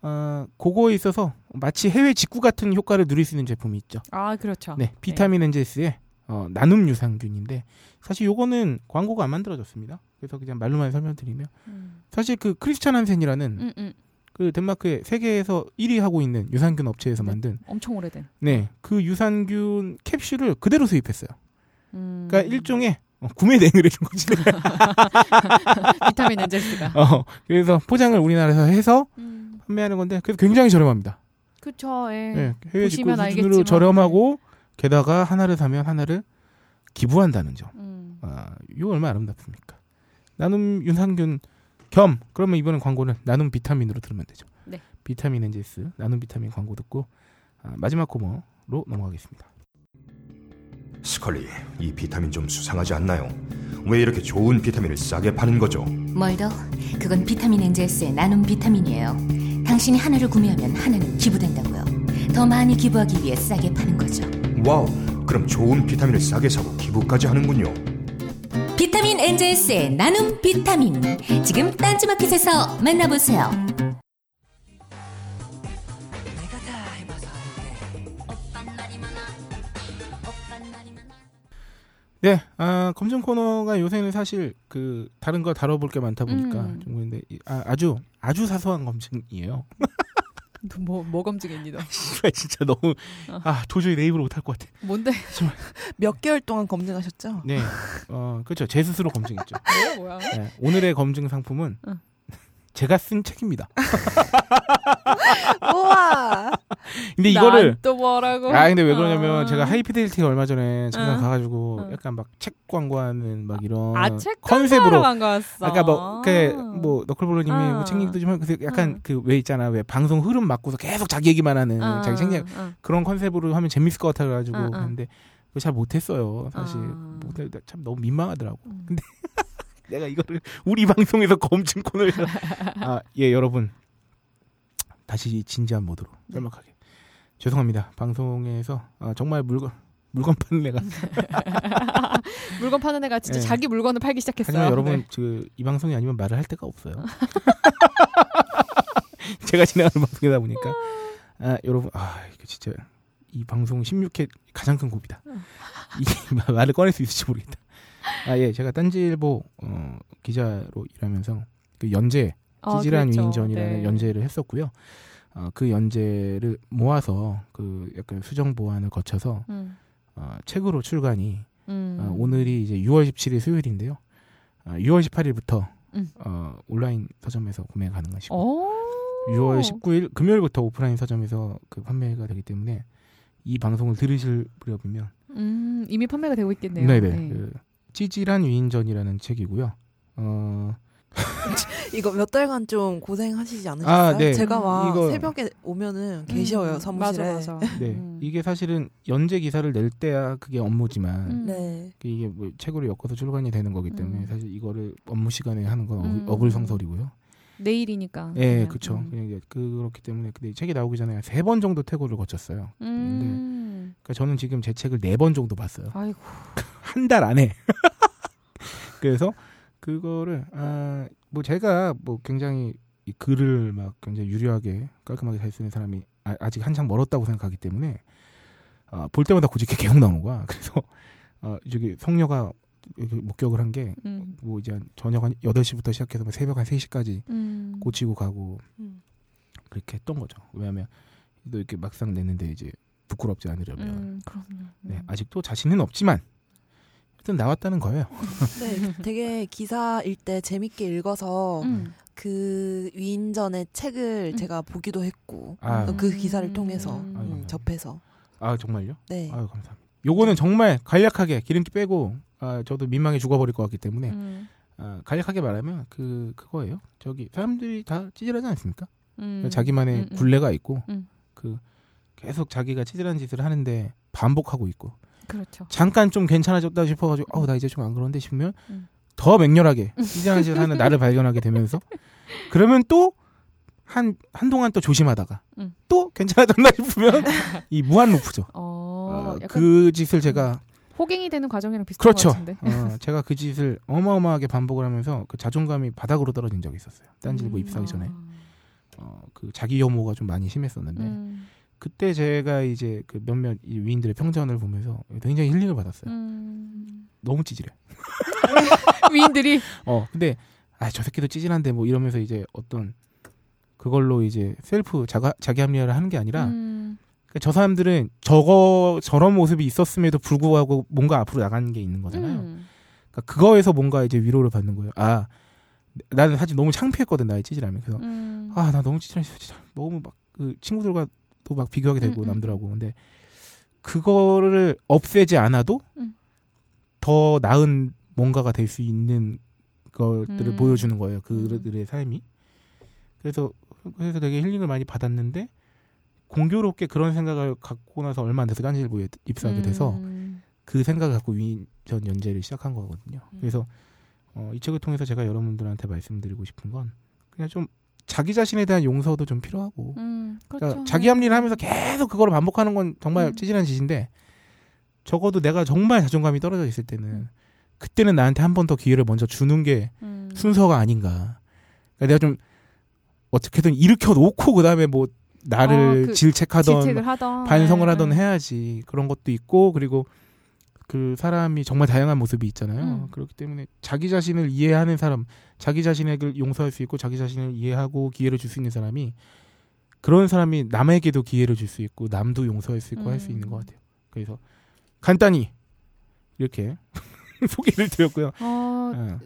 D: 아, 그거에 있어서 마치 해외 직구 같은 효과를 누릴 수 있는 제품이 있죠.
E: 아 그렇죠.
D: 네, 비타민 엔제스의 어, 나눔 유산균인데 사실 요거는 광고가 안 만들어졌습니다. 그래서 그냥 말로만 설명드리면
E: 음.
D: 사실 그 크리스찬 한센이라는
E: 음, 음.
D: 그 덴마크의 세계에서 1위 하고 있는 유산균 업체에서
E: 네.
D: 만든
E: 엄청 오래된.
D: 네 그 유산균 캡슐을 그대로 수입했어요.
E: 음.
D: 그러니까 일종의 어, 구매 대행을 해준 거지.
E: 비타민 엔젤스가.
D: 어, 그래서 포장을 우리나라에서 해서
E: 음.
D: 판매하는 건데 그래서 굉장히 저렴합니다.
E: 그쵸. 예.
D: 네, 해외 직구 수준으로
E: 알겠지만,
D: 저렴하고 게다가 하나를 사면 하나를 기부한다는 점.
E: 음.
D: 아, 이거 얼마나 아름답습니까? 나눔 유산균 겸 그러면 이번엔 광고는 나눔 비타민으로 들으면 되죠.
E: 네.
D: 비타민 엔젤스 나눔 비타민 광고 듣고 아, 마지막 코너로 넘어가겠습니다.
A: 스컬리, 이 비타민 좀 수상하지 않나요? 왜 이렇게 좋은 비타민을 싸게 파는 거죠?
B: 멀더, 그건 비타민 엔젤스의 나눔 비타민이에요. 당신이 하나를 구매하면 하나는 기부된다고요. 더 많이 기부하기 위해 싸게 파는 거죠.
A: 와우, 그럼 좋은 비타민을 싸게 사고 기부까지 하는군요.
B: 비타민 엔젤스의 나눔 비타민. 지금 딴지마켓에서 만나보세요.
D: 네, 아, 검증 코너가 요새는 사실 그 다른 거 다뤄볼 게 많다 보니까
E: 음.
D: 좀 그런데 이- 아, 아주 아주 사소한 검증이에요.
E: 뭐, 뭐 검증했니 너?
D: 진짜 너무
E: 어.
D: 아 도저히 내 입으로 못할 것 같아.
E: 뭔데?
F: 몇 개월 동안 검증하셨죠?
D: 네, 어 그렇죠. 제 스스로 검증했죠.
E: 뭐야 뭐야?
D: 네, 오늘의 검증 상품은
E: 응.
D: 제가 쓴 책입니다.
F: 우와.
D: 근데 이거를
E: 난또 뭐라고?
D: 아 근데 왜 그러냐면
E: 아.
D: 제가 하이피델리티가 얼마 전에 잠깐
E: 응.
D: 가가지고
E: 응.
D: 약간 막 책 광고하는 막 이런
E: 아, 책
D: 컨셉으로
E: 왔어.
D: 아까 뭐그뭐 너클볼러님이
E: 아.
D: 뭐책 얘기도 좀 하고 그래서 약간
E: 응.
D: 그왜 있잖아 왜 방송 흐름 맞고서 계속 자기 얘기만 하는
E: 아,
D: 자기 책 얘기
E: 아,
D: 그런 컨셉으로 하면 재밌을 것 같아가지고
E: 응, 응.
D: 했는데 그거 잘 못했어요 사실
E: 아.
D: 못해 참 너무 민망하더라고
E: 음.
D: 근데 내가 이거를 우리 방송에서 검증 코너를 아예 여러분 다시 진지한 모드로
E: 네.
D: 짤막하게 죄송합니다. 방송에서 아, 정말 물건 물건 파는 애가
E: 물건 파는 애가 진짜
D: 네.
E: 자기 물건을 팔기 시작했어요.
D: 하지만 여러분
E: 네.
D: 그이 방송이 아니면 말을 할 데가 없어요. 제가 진행하는 방송이다 보니까 아 여러분 아 이거 진짜 이 방송 16회 가장 큰 고비다. 이 말을 꺼낼 수 있을지 모르겠다. 아 예 제가 딴지일보 어, 기자로 일하면서 그 연재
E: 아,
D: 찌질한
E: 그렇죠.
D: 위인전이라는
E: 네.
D: 연재를 했었고요. 어, 그 연재를 모아서 그 약간 수정 보완을 거쳐서
E: 음.
D: 어, 책으로 출간이
E: 음.
D: 어, 오늘이 이제 6월 17일 수요일인데요. 어, 6월 18일부터
E: 음.
D: 어, 온라인 서점에서 구매 가능하시고
E: 오.
D: 6월 19일 금요일부터 오프라인 서점에서 그 판매가 되기 때문에 이 방송을 들으실 무렵이면
E: 음, 이미 판매가 되고 있겠네요.
D: 네네
E: 네.
D: 그 찌질한 위인전이라는 책이고요. 어,
F: 이거 몇 달간 좀 고생하시지 않으셨어요?
D: 아, 네.
F: 제가 막
D: 이거-
F: 새벽에 오면은 계셔요
E: 음,
F: 사무실에.
E: 맞아, 맞아.
D: 네
E: 음.
D: 이게 사실은 연재 기사를 낼 때야 그게 업무지만
E: 음.
F: 네.
D: 이게 뭐 책으로 엮어서 출간이 되는 거기 때문에
E: 음.
D: 사실 이거를 업무 시간에 하는 건
E: 음.
D: 어, 글성설이고요
E: 내일이니까.
D: 예,
E: 그냥.
D: 그렇죠.
E: 음.
D: 그냥 그렇기 때문에 근데 이 책이 나오기 전에 세 번 정도 태고를 거쳤어요.
E: 음.
D: 그러니까 저는 지금 제 책을 네 번 정도 봤어요.
E: 아이고.
D: 한 달 안에. 그래서 그거를 아, 뭐 제가 뭐 굉장히 이 글을 막 굉장히 유려하게 깔끔하게 잘 쓰는 사람이 아, 아직 한창 멀었다고 생각하기 때문에 아, 볼 때마다 고집게 계속 나오는 거야. 그래서 어, 저기 성녀가 목격을 한 게뭐
E: 음.
D: 이제 한 저녁 한 8시부터 시작해서 뭐 새벽 한 3시까지
E: 음.
D: 고치고 가고
F: 음.
D: 그렇게 했던 거죠. 왜냐하면 또 이렇게 막상 냈는데 이제 부끄럽지 않으려면
E: 음, 그럼요.
D: 네,
E: 음.
D: 아직도 자신은 없지만 일단 나왔다는 거예요.
F: 네, 되게 기사일 때 재밌게 읽어서
E: 음.
F: 그 위인전의 책을
E: 음.
F: 제가 보기도 했고
D: 아.
F: 그 기사를 통해서
D: 아이고.
F: 접해서
D: 아 정말요?
F: 네.
D: 아유 감사합니다. 요거는 정말 간략하게 기름기 빼고 아, 저도 민망해 죽어버릴 것 같기 때문에
E: 음.
D: 아, 간략하게 말하면 그 그거예요. 저기 사람들이 다 찌질하지 않습니까?
E: 음.
D: 자기만의
E: 음, 음.
D: 굴레가 있고
E: 음.
D: 그 계속 자기가 찌질한 짓을 하는데 반복하고 있고
E: 그렇죠.
D: 잠깐 좀 괜찮아졌다 싶어가지고 어우 나 이제 좀 안 그런데 싶으면
E: 음.
D: 더 맹렬하게 찌질한 짓을 하는 나를 발견하게 되면서 그러면 또 한 한동안 또 조심하다가
E: 음.
D: 또 괜찮아졌나 싶으면 이 무한 루프죠.
E: 어,
D: 어, 그 짓을 제가
E: 호갱이 되는 과정이랑 비슷한
D: 그렇죠.
E: 것 같은데.
D: 어, 제가 그 짓을 어마어마하게 반복을 하면서 그 자존감이 바닥으로 떨어진 적이 있었어요. 딴지일보
E: 음.
D: 입사하기 전에
E: 아.
D: 어, 그 자기 혐오가 좀 많이 심했었는데
E: 음.
D: 그때 제가 이제 그 몇몇 이 위인들의 평전을 보면서 굉장히 힐링을 받았어요.
E: 음.
D: 너무 찌질해.
E: 위인들이
D: 어 근데 아 저 새끼도 찌질한데 뭐 이러면서 이제 어떤 그걸로 이제 셀프 자가, 자기 합리화를 하는 게 아니라
E: 음.
D: 그러니까 저 사람들은 저거 저런 모습이 있었음에도 불구하고 뭔가 앞으로 나가는 게 있는 거잖아요.
E: 음.
D: 그러니까 그거에서 뭔가 이제 위로를 받는 거예요. 아 나는 사실 너무 창피했거든 나의 찌질함이 그래서
E: 음.
D: 아나 너무 찌질했어 진짜 너무 막 그 친구들과 또 막 비교하게 되고
E: 음, 음.
D: 남들하고 근데 그거를 없애지 않아도
E: 음.
D: 더 나은 뭔가가 될 수 있는 것들을
E: 음.
D: 보여주는 거예요 그들의 삶이 그래서 그래서 되게 힐링을 많이 받았는데 공교롭게 그런 생각을 갖고 나서 얼마 안 돼서 딴지일보에 입사하게 돼서
E: 음.
D: 그 생각을 갖고 위전 연재를 시작한 거거든요.
E: 음.
D: 그래서 어, 이 책을 통해서 제가 여러분들한테 말씀드리고 싶은 건 그냥 좀 자기 자신에 대한 용서도 좀 필요하고
E: 음.
D: 그러니까
E: 그렇죠.
D: 자기 합리를 하면서 계속 그거를 반복하는 건 정말
E: 음.
D: 찌질한 짓인데 적어도 내가 정말 자존감이 떨어져 있을 때는
E: 음.
D: 그때는 나한테 한 번 더 기회를 먼저 주는 게
E: 음.
D: 순서가 아닌가. 그러니까 내가 좀 어떻게든 일으켜 놓고 그다음에 뭐 나를
E: 아, 그
D: 질책하던
E: 하던
D: 반성을
E: 네,
D: 하던
E: 네.
D: 해야지 그런 것도 있고 그리고 그 사람이 정말 다양한 모습이 있잖아요.
E: 음.
D: 그렇기 때문에 자기 자신을 이해하는 사람, 자기 자신에게 용서할 수 있고 자기 자신을 이해하고 기회를 줄 수 있는 사람이 그런 사람이 남에게도 기회를 줄 수 있고 남도 용서할 수 있고 할수
E: 음.
D: 있는 것 같아요. 그래서 간단히 이렇게 소개를 드렸고요.
E: 어,
D: 어,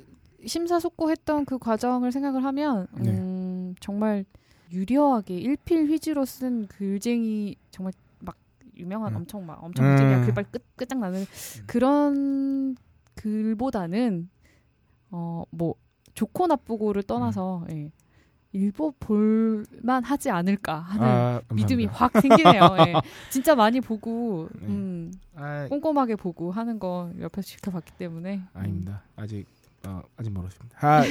E: 심사숙고했던 그 과정을 생각을 하면
D: 네.
E: 음, 정말 유려하게 일필 휘지로 쓴 글쟁이 정말 막 유명한
D: 음.
E: 엄청 막 엄청
D: 음.
E: 글빨 끝 끝장나는 그런 글보다는 어 뭐 좋고 나쁘고를 떠나서
D: 음.
E: 예. 읽어 볼만 하지 않을까 하는
D: 아,
E: 믿음이. 확 생기네요. 예. 진짜 많이 보고
D: 네.
E: 음,
D: 아,
E: 꼼꼼하게 보고 하는 거 옆에서 지켜봤기 때문에 음.
D: 아닙니다. 아직 어, 아직 멀었습니다. 아,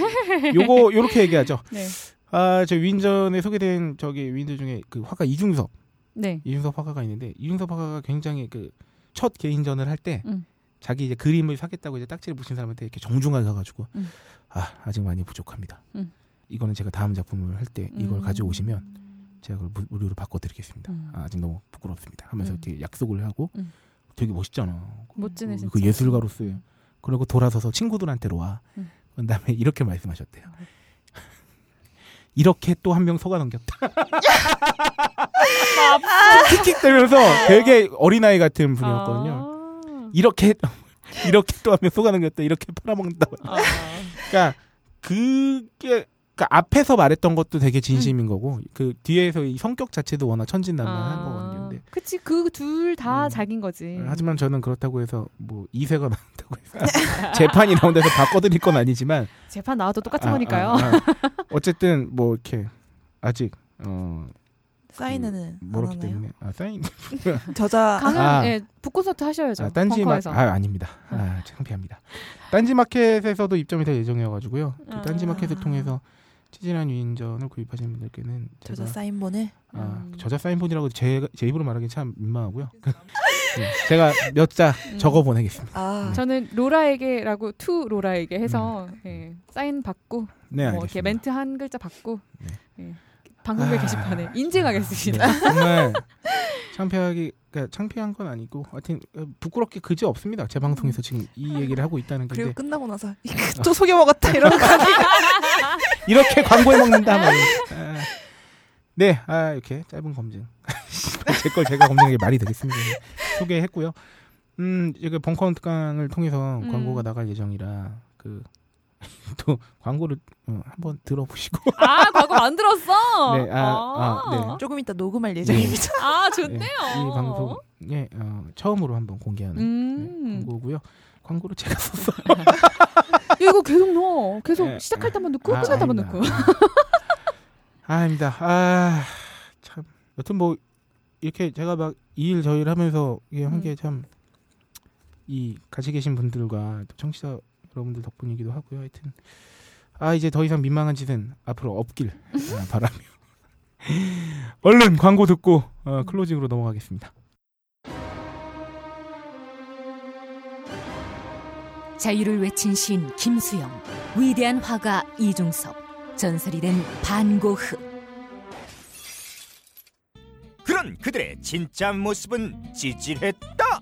D: 요거 요렇게 얘기하죠.
E: 네.
D: 아, 저 위인전에 소개된 저기 위인들 중에 그 화가 이중섭,
E: 네.
D: 이중섭 화가가 있는데 이중섭 화가가 굉장히 그 첫 개인전을 할때
E: 음.
D: 자기 이제 그림을 사겠다고 이제 딱지를 붙인 사람한테 이렇게 정중하게 가가지고
E: 음.
D: 아 아직 많이 부족합니다.
E: 음.
D: 이거는 제가 다음 작품을 할 때 이걸
E: 음.
D: 가져오시면 제가 그걸 무- 무료로 바꿔드리겠습니다.
E: 음.
D: 아, 아직 너무 부끄럽습니다. 하면서
E: 음.
D: 되게 약속을 하고
E: 음.
D: 되게 멋있잖아.
E: 멋지네
D: 그-
E: 진짜.
D: 그 예술가로서의 그리고 돌아서서 친구들한테로 와.
E: 음.
D: 그다음에 이렇게 말씀하셨대요. 이렇게 또 한 명 속아 넘겼다. 킥킥 대면서 되게 어린아이 같은 분이었거든요.
E: 아.
D: 이렇게 이렇게 또 한 명 속아 넘겼다. 이렇게 팔아먹는다.
E: 아.
D: 그러니까 그게 그러니까 앞에서 말했던 것도 되게 진심인 거고 그 뒤에서 이 성격 자체도 워낙 천진난만한 거거든요. 근데
E: 그치 그 둘다
D: 음.
E: 자기인 거지.
D: 하지만 저는 그렇다고 해서 뭐 이세가 나온다고 해서 재판이 나온 데서 바꿔드릴 건 아니지만
E: 재판 나와도 똑같은
D: 아,
E: 거니까요.
D: 아, 아. 어쨌든 뭐 이렇게 아직 어
F: 사인은 안
D: 멀었기
F: 하나요?
D: 때문에 아 사인
F: 저자
E: 강연
D: 아.
E: 예, 북콘서트 하셔야죠.
D: 아, 딴지 마
E: 벙커에서.
D: 아 아닙니다. 아 창피합니다. 딴지 마켓에서도 입점이 될 예정이어가지고요. 그
E: 아.
D: 딴지 마켓을 통해서 치질한 위인전을 구입하시는 분들께는
F: 저자 사인본을
D: 아,
E: 음.
D: 저자 사인본이라고 제, 제 입으로 말하기 참 민망하고요. 네, 제가 몇자
E: 음.
D: 적어 보내겠습니다.
F: 아
E: 저는 로라에게라고 to 로라에게 해서 예, 사인 받고
D: 음. 네,
E: 뭐 이렇게. 멘트 한 글자 받고
D: 네.
E: 예, 방송별
D: 아.
E: 게시판에 인증하겠습니다.
D: 네, 정말 창피하기 그러니까 창피한 건 아니고 하여튼 어, 부끄럽게 그지 없습니다. 제 방송에서 지금 이 얘기를 하고 있다는
F: 그리고
D: 건데
F: 끝나고 나서 또 속여 먹었다 이러는 거?
D: 이렇게 광고해 먹는다 뭐. 아, 네, 아 이렇게 짧은 검증. 제 걸 제가 검증하게 말이 되겠습니다. 소개했고요. 음, 이게 벙커원 특강을 통해서
E: 음.
D: 광고가 나갈 예정이라 그 또 광고를 어, 한번 들어보시고
E: 아 광고 만들었어.
D: 네, 아, 아, 네.
F: 조금 이따 녹음할 예정입니다.
E: 아
D: 네,
E: 좋네요.
D: 이 방송에 어, 처음으로 한번 공개하는
E: 음.
D: 네, 광고고요. 광고를 제가 썼어.
E: 이거 계속 넣어. 계속
D: 네.
E: 시작할 때만 넣고
D: 아,
E: 끝날 때만. 넣고.
D: 아, 아닙니다. 아, 참. 여튼 뭐 이렇게 제가 막 이 일 저일 하면서 이게 한
E: 음.
D: 게참이 같이 계신 분들과 또 청취자 여러분들 덕분이기도 하고요. 하여튼 아 이제 더 이상 민망한 짓은 앞으로 없길 아, 바라며 얼른 광고 듣고 어, 클로징으로 넘어가겠습니다.
B: 자유를 외친 시인 김수영, 위대한 화가 이중섭, 전설이 된 반고흐.
A: 그런 그들의 진짜 모습은 찌질했다.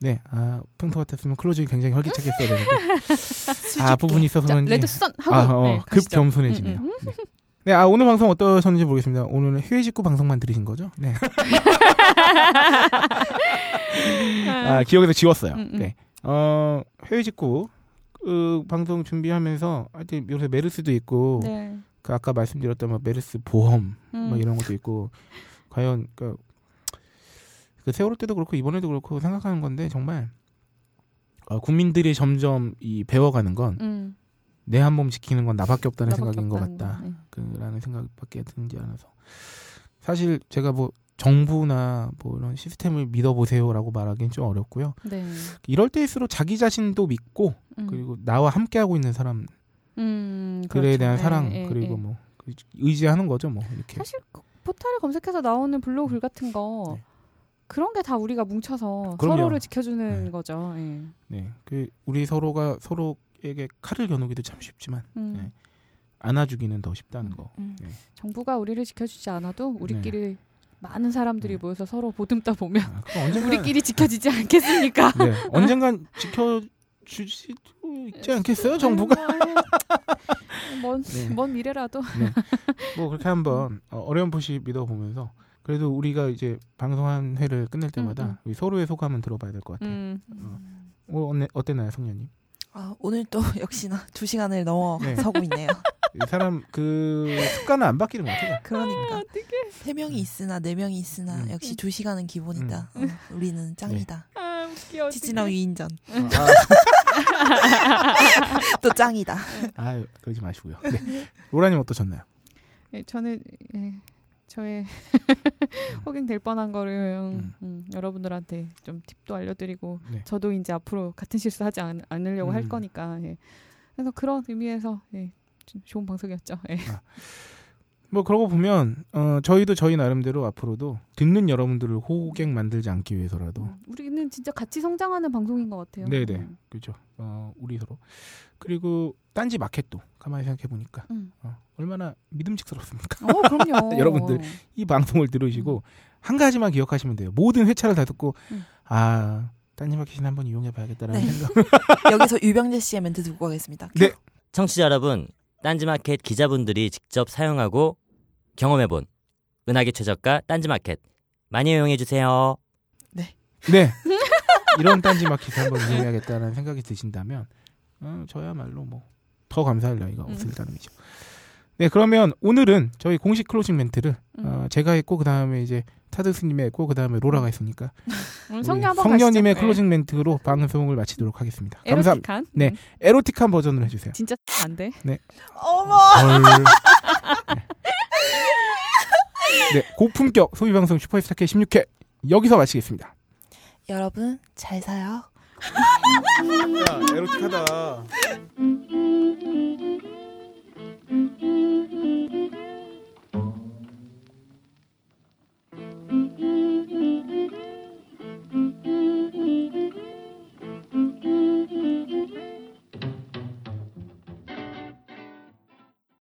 D: 네, 아 풍토 같았으면 클로징이 굉장히 활기차겠어야 되는데 아 부분이 있어서
E: 자,
D: 그런지
E: 레드선 하고
D: 아, 어,
E: 네,
D: 급. 겸손해지네요.
E: 음, 음.
D: 네. 네, 아 오늘 방송 어떠셨는지 모르겠습니다. 오늘은 해외 직구 방송만 들으신 거죠? 네. 아 기억에서 지웠어요.
E: 음, 음.
D: 네. 어 해외 직구 그 방송 준비하면서 하여튼 요새 메르스도 있고
E: 네.
D: 그 아까 말씀드렸던 뭐 메르스 보험
E: 음.
D: 뭐 이런 것도 있고 과연 그, 그 세월호 때도 그렇고 이번에도 그렇고 생각하는 건데 정말 어, 국민들이 점점 이 배워가는 건내한
E: 음.
D: 몸 지키는 건 나밖에 없다는
E: 나밖에
D: 생각인 것
E: 없다는
D: 같다.
E: 거. 네.
D: 그라는 생각밖에 들지 않아서 사실 제가 뭐 정부나 뭐 이런 시스템을 믿어보세요라고 말하기는 좀 어렵고요.
E: 네.
D: 이럴 때일수록 자기 자신도 믿고
E: 음.
D: 그리고 나와 함께하고 있는 사람들에
E: 음,
D: 대한
E: 그렇죠.
D: 사랑
E: 예, 예,
D: 그리고
E: 예.
D: 뭐 그- 의지하는 거죠 뭐 이렇게.
E: 사실 그 포털에 검색해서 나오는 블로그 글 같은 거
D: 네.
E: 그런 게 다 우리가 뭉쳐서
D: 그럼요.
E: 서로를 지켜주는
D: 네.
E: 거죠. 예.
D: 네, 그 우리 서로가 서로에게 칼을 겨누기도 참 쉽지만
E: 음.
D: 네. 안아주기는 더 쉽다는 거.
E: 음.
D: 네.
E: 정부가 우리를 지켜주지 않아도 우리끼리 많은 사람들이 모여서 서로 보듬다 보면
D: 아, 언젠간
E: 우리끼리 지켜지지 않겠습니까?
D: 네, 언젠간 지켜주지도 있지 않겠어요, 정부가?
E: 먼,
D: 네.
E: 먼 미래라도
D: 뭐 그렇게 한번 어, 어려운 포시 믿어보면서 그래도 우리가 이제 방송 한 회를 끝낼 때마다
E: 음, 음.
D: 우리 서로의 소감은 들어봐야 될 것 같아요.
E: 음.
D: 어, 어때, 어땠나요, 성년님?
F: 아, 오늘 또 역시나 두 시간을 넘어
D: 네.
F: 서고 있네요.
D: 이 사람 그 습관은 안 바뀌는 것 같아요.
F: 그러니까 세 명이
D: 음.
F: 있으나 네 명이 있으나
D: 음.
F: 역시 두 시간은 기본이다. 어, 우리는 짱이다.
E: 아 웃겨.
F: 지진아 위인전
D: 아,
F: 또 짱이다.
D: 아, 그러지 마시고요. 네. 로라님 어떠셨나요?
E: 예, 저는 예, 저의 호갱 될 뻔한 거를 음, 음, 여러분들한테 좀 팁도 알려드리고
D: 네.
E: 저도 이제 앞으로 같은 실수하지 않, 않으려고 할
D: 음.
E: 거니까 예. 그래서 그런 의미에서 예, 좀 좋은 방송이었죠. 예.
D: 뭐 그러고 보면 어, 저희도 저희 나름대로 앞으로도 듣는 여러분들을 호객 만들지 않기 위해서라도
E: 음, 우리는 진짜 같이 성장하는 방송인 것 같아요.
D: 네네
E: 음.
D: 그렇죠. 어, 우리 서로 그리고 딴지 마켓도 가만히 생각해 보니까
E: 음.
D: 어, 얼마나 믿음직스럽습니까?
E: 어, 그럼요.
D: 여러분들. 이 방송을 들으시고 한 가지만 기억하시면 돼요. 모든 회차를 다 듣고
E: 음.
D: 아 딴지 마켓이나 한번 이용해 봐야겠다라는
F: 네.
D: 생각.
F: 여기서 유병재 씨의 멘트 듣고 가겠습니다.
D: 네.
G: 청취자 여러분, 딴지마켓 기자분들이 직접 사용하고 경험해본 은하계 최저가 딴지마켓 많이 이용해 주세요.
D: 네. 이런 딴지 마켓 한번 이용해야겠다는 생각이 드신다면 어, 저야말로 뭐 더 감사할 나위가
E: 음.
D: 없을 따름이죠. 네, 그러면 오늘은 저희 공식 클로징 멘트를
E: 음.
D: 어, 제가 했고 그 다음에 이제 타드스님이 했고 그 다음에 로라가 우리
E: 성녀 가시죠.
D: 클로징 멘트로 방송을 마치도록 하겠습니다.
E: 예.
D: 감사합니다.
E: 에로틱한.
D: 네.
E: 음.
D: 에로틱한 버전으로 해주세요.
E: 진짜 안 돼.
F: 어머.
D: 헐. 네, 고품격 소비 방송 슈퍼스타K 16회 여기서 마치겠습니다.
F: 여러분 잘 사요.
D: 야, 에로틱하다. Mm-hmm.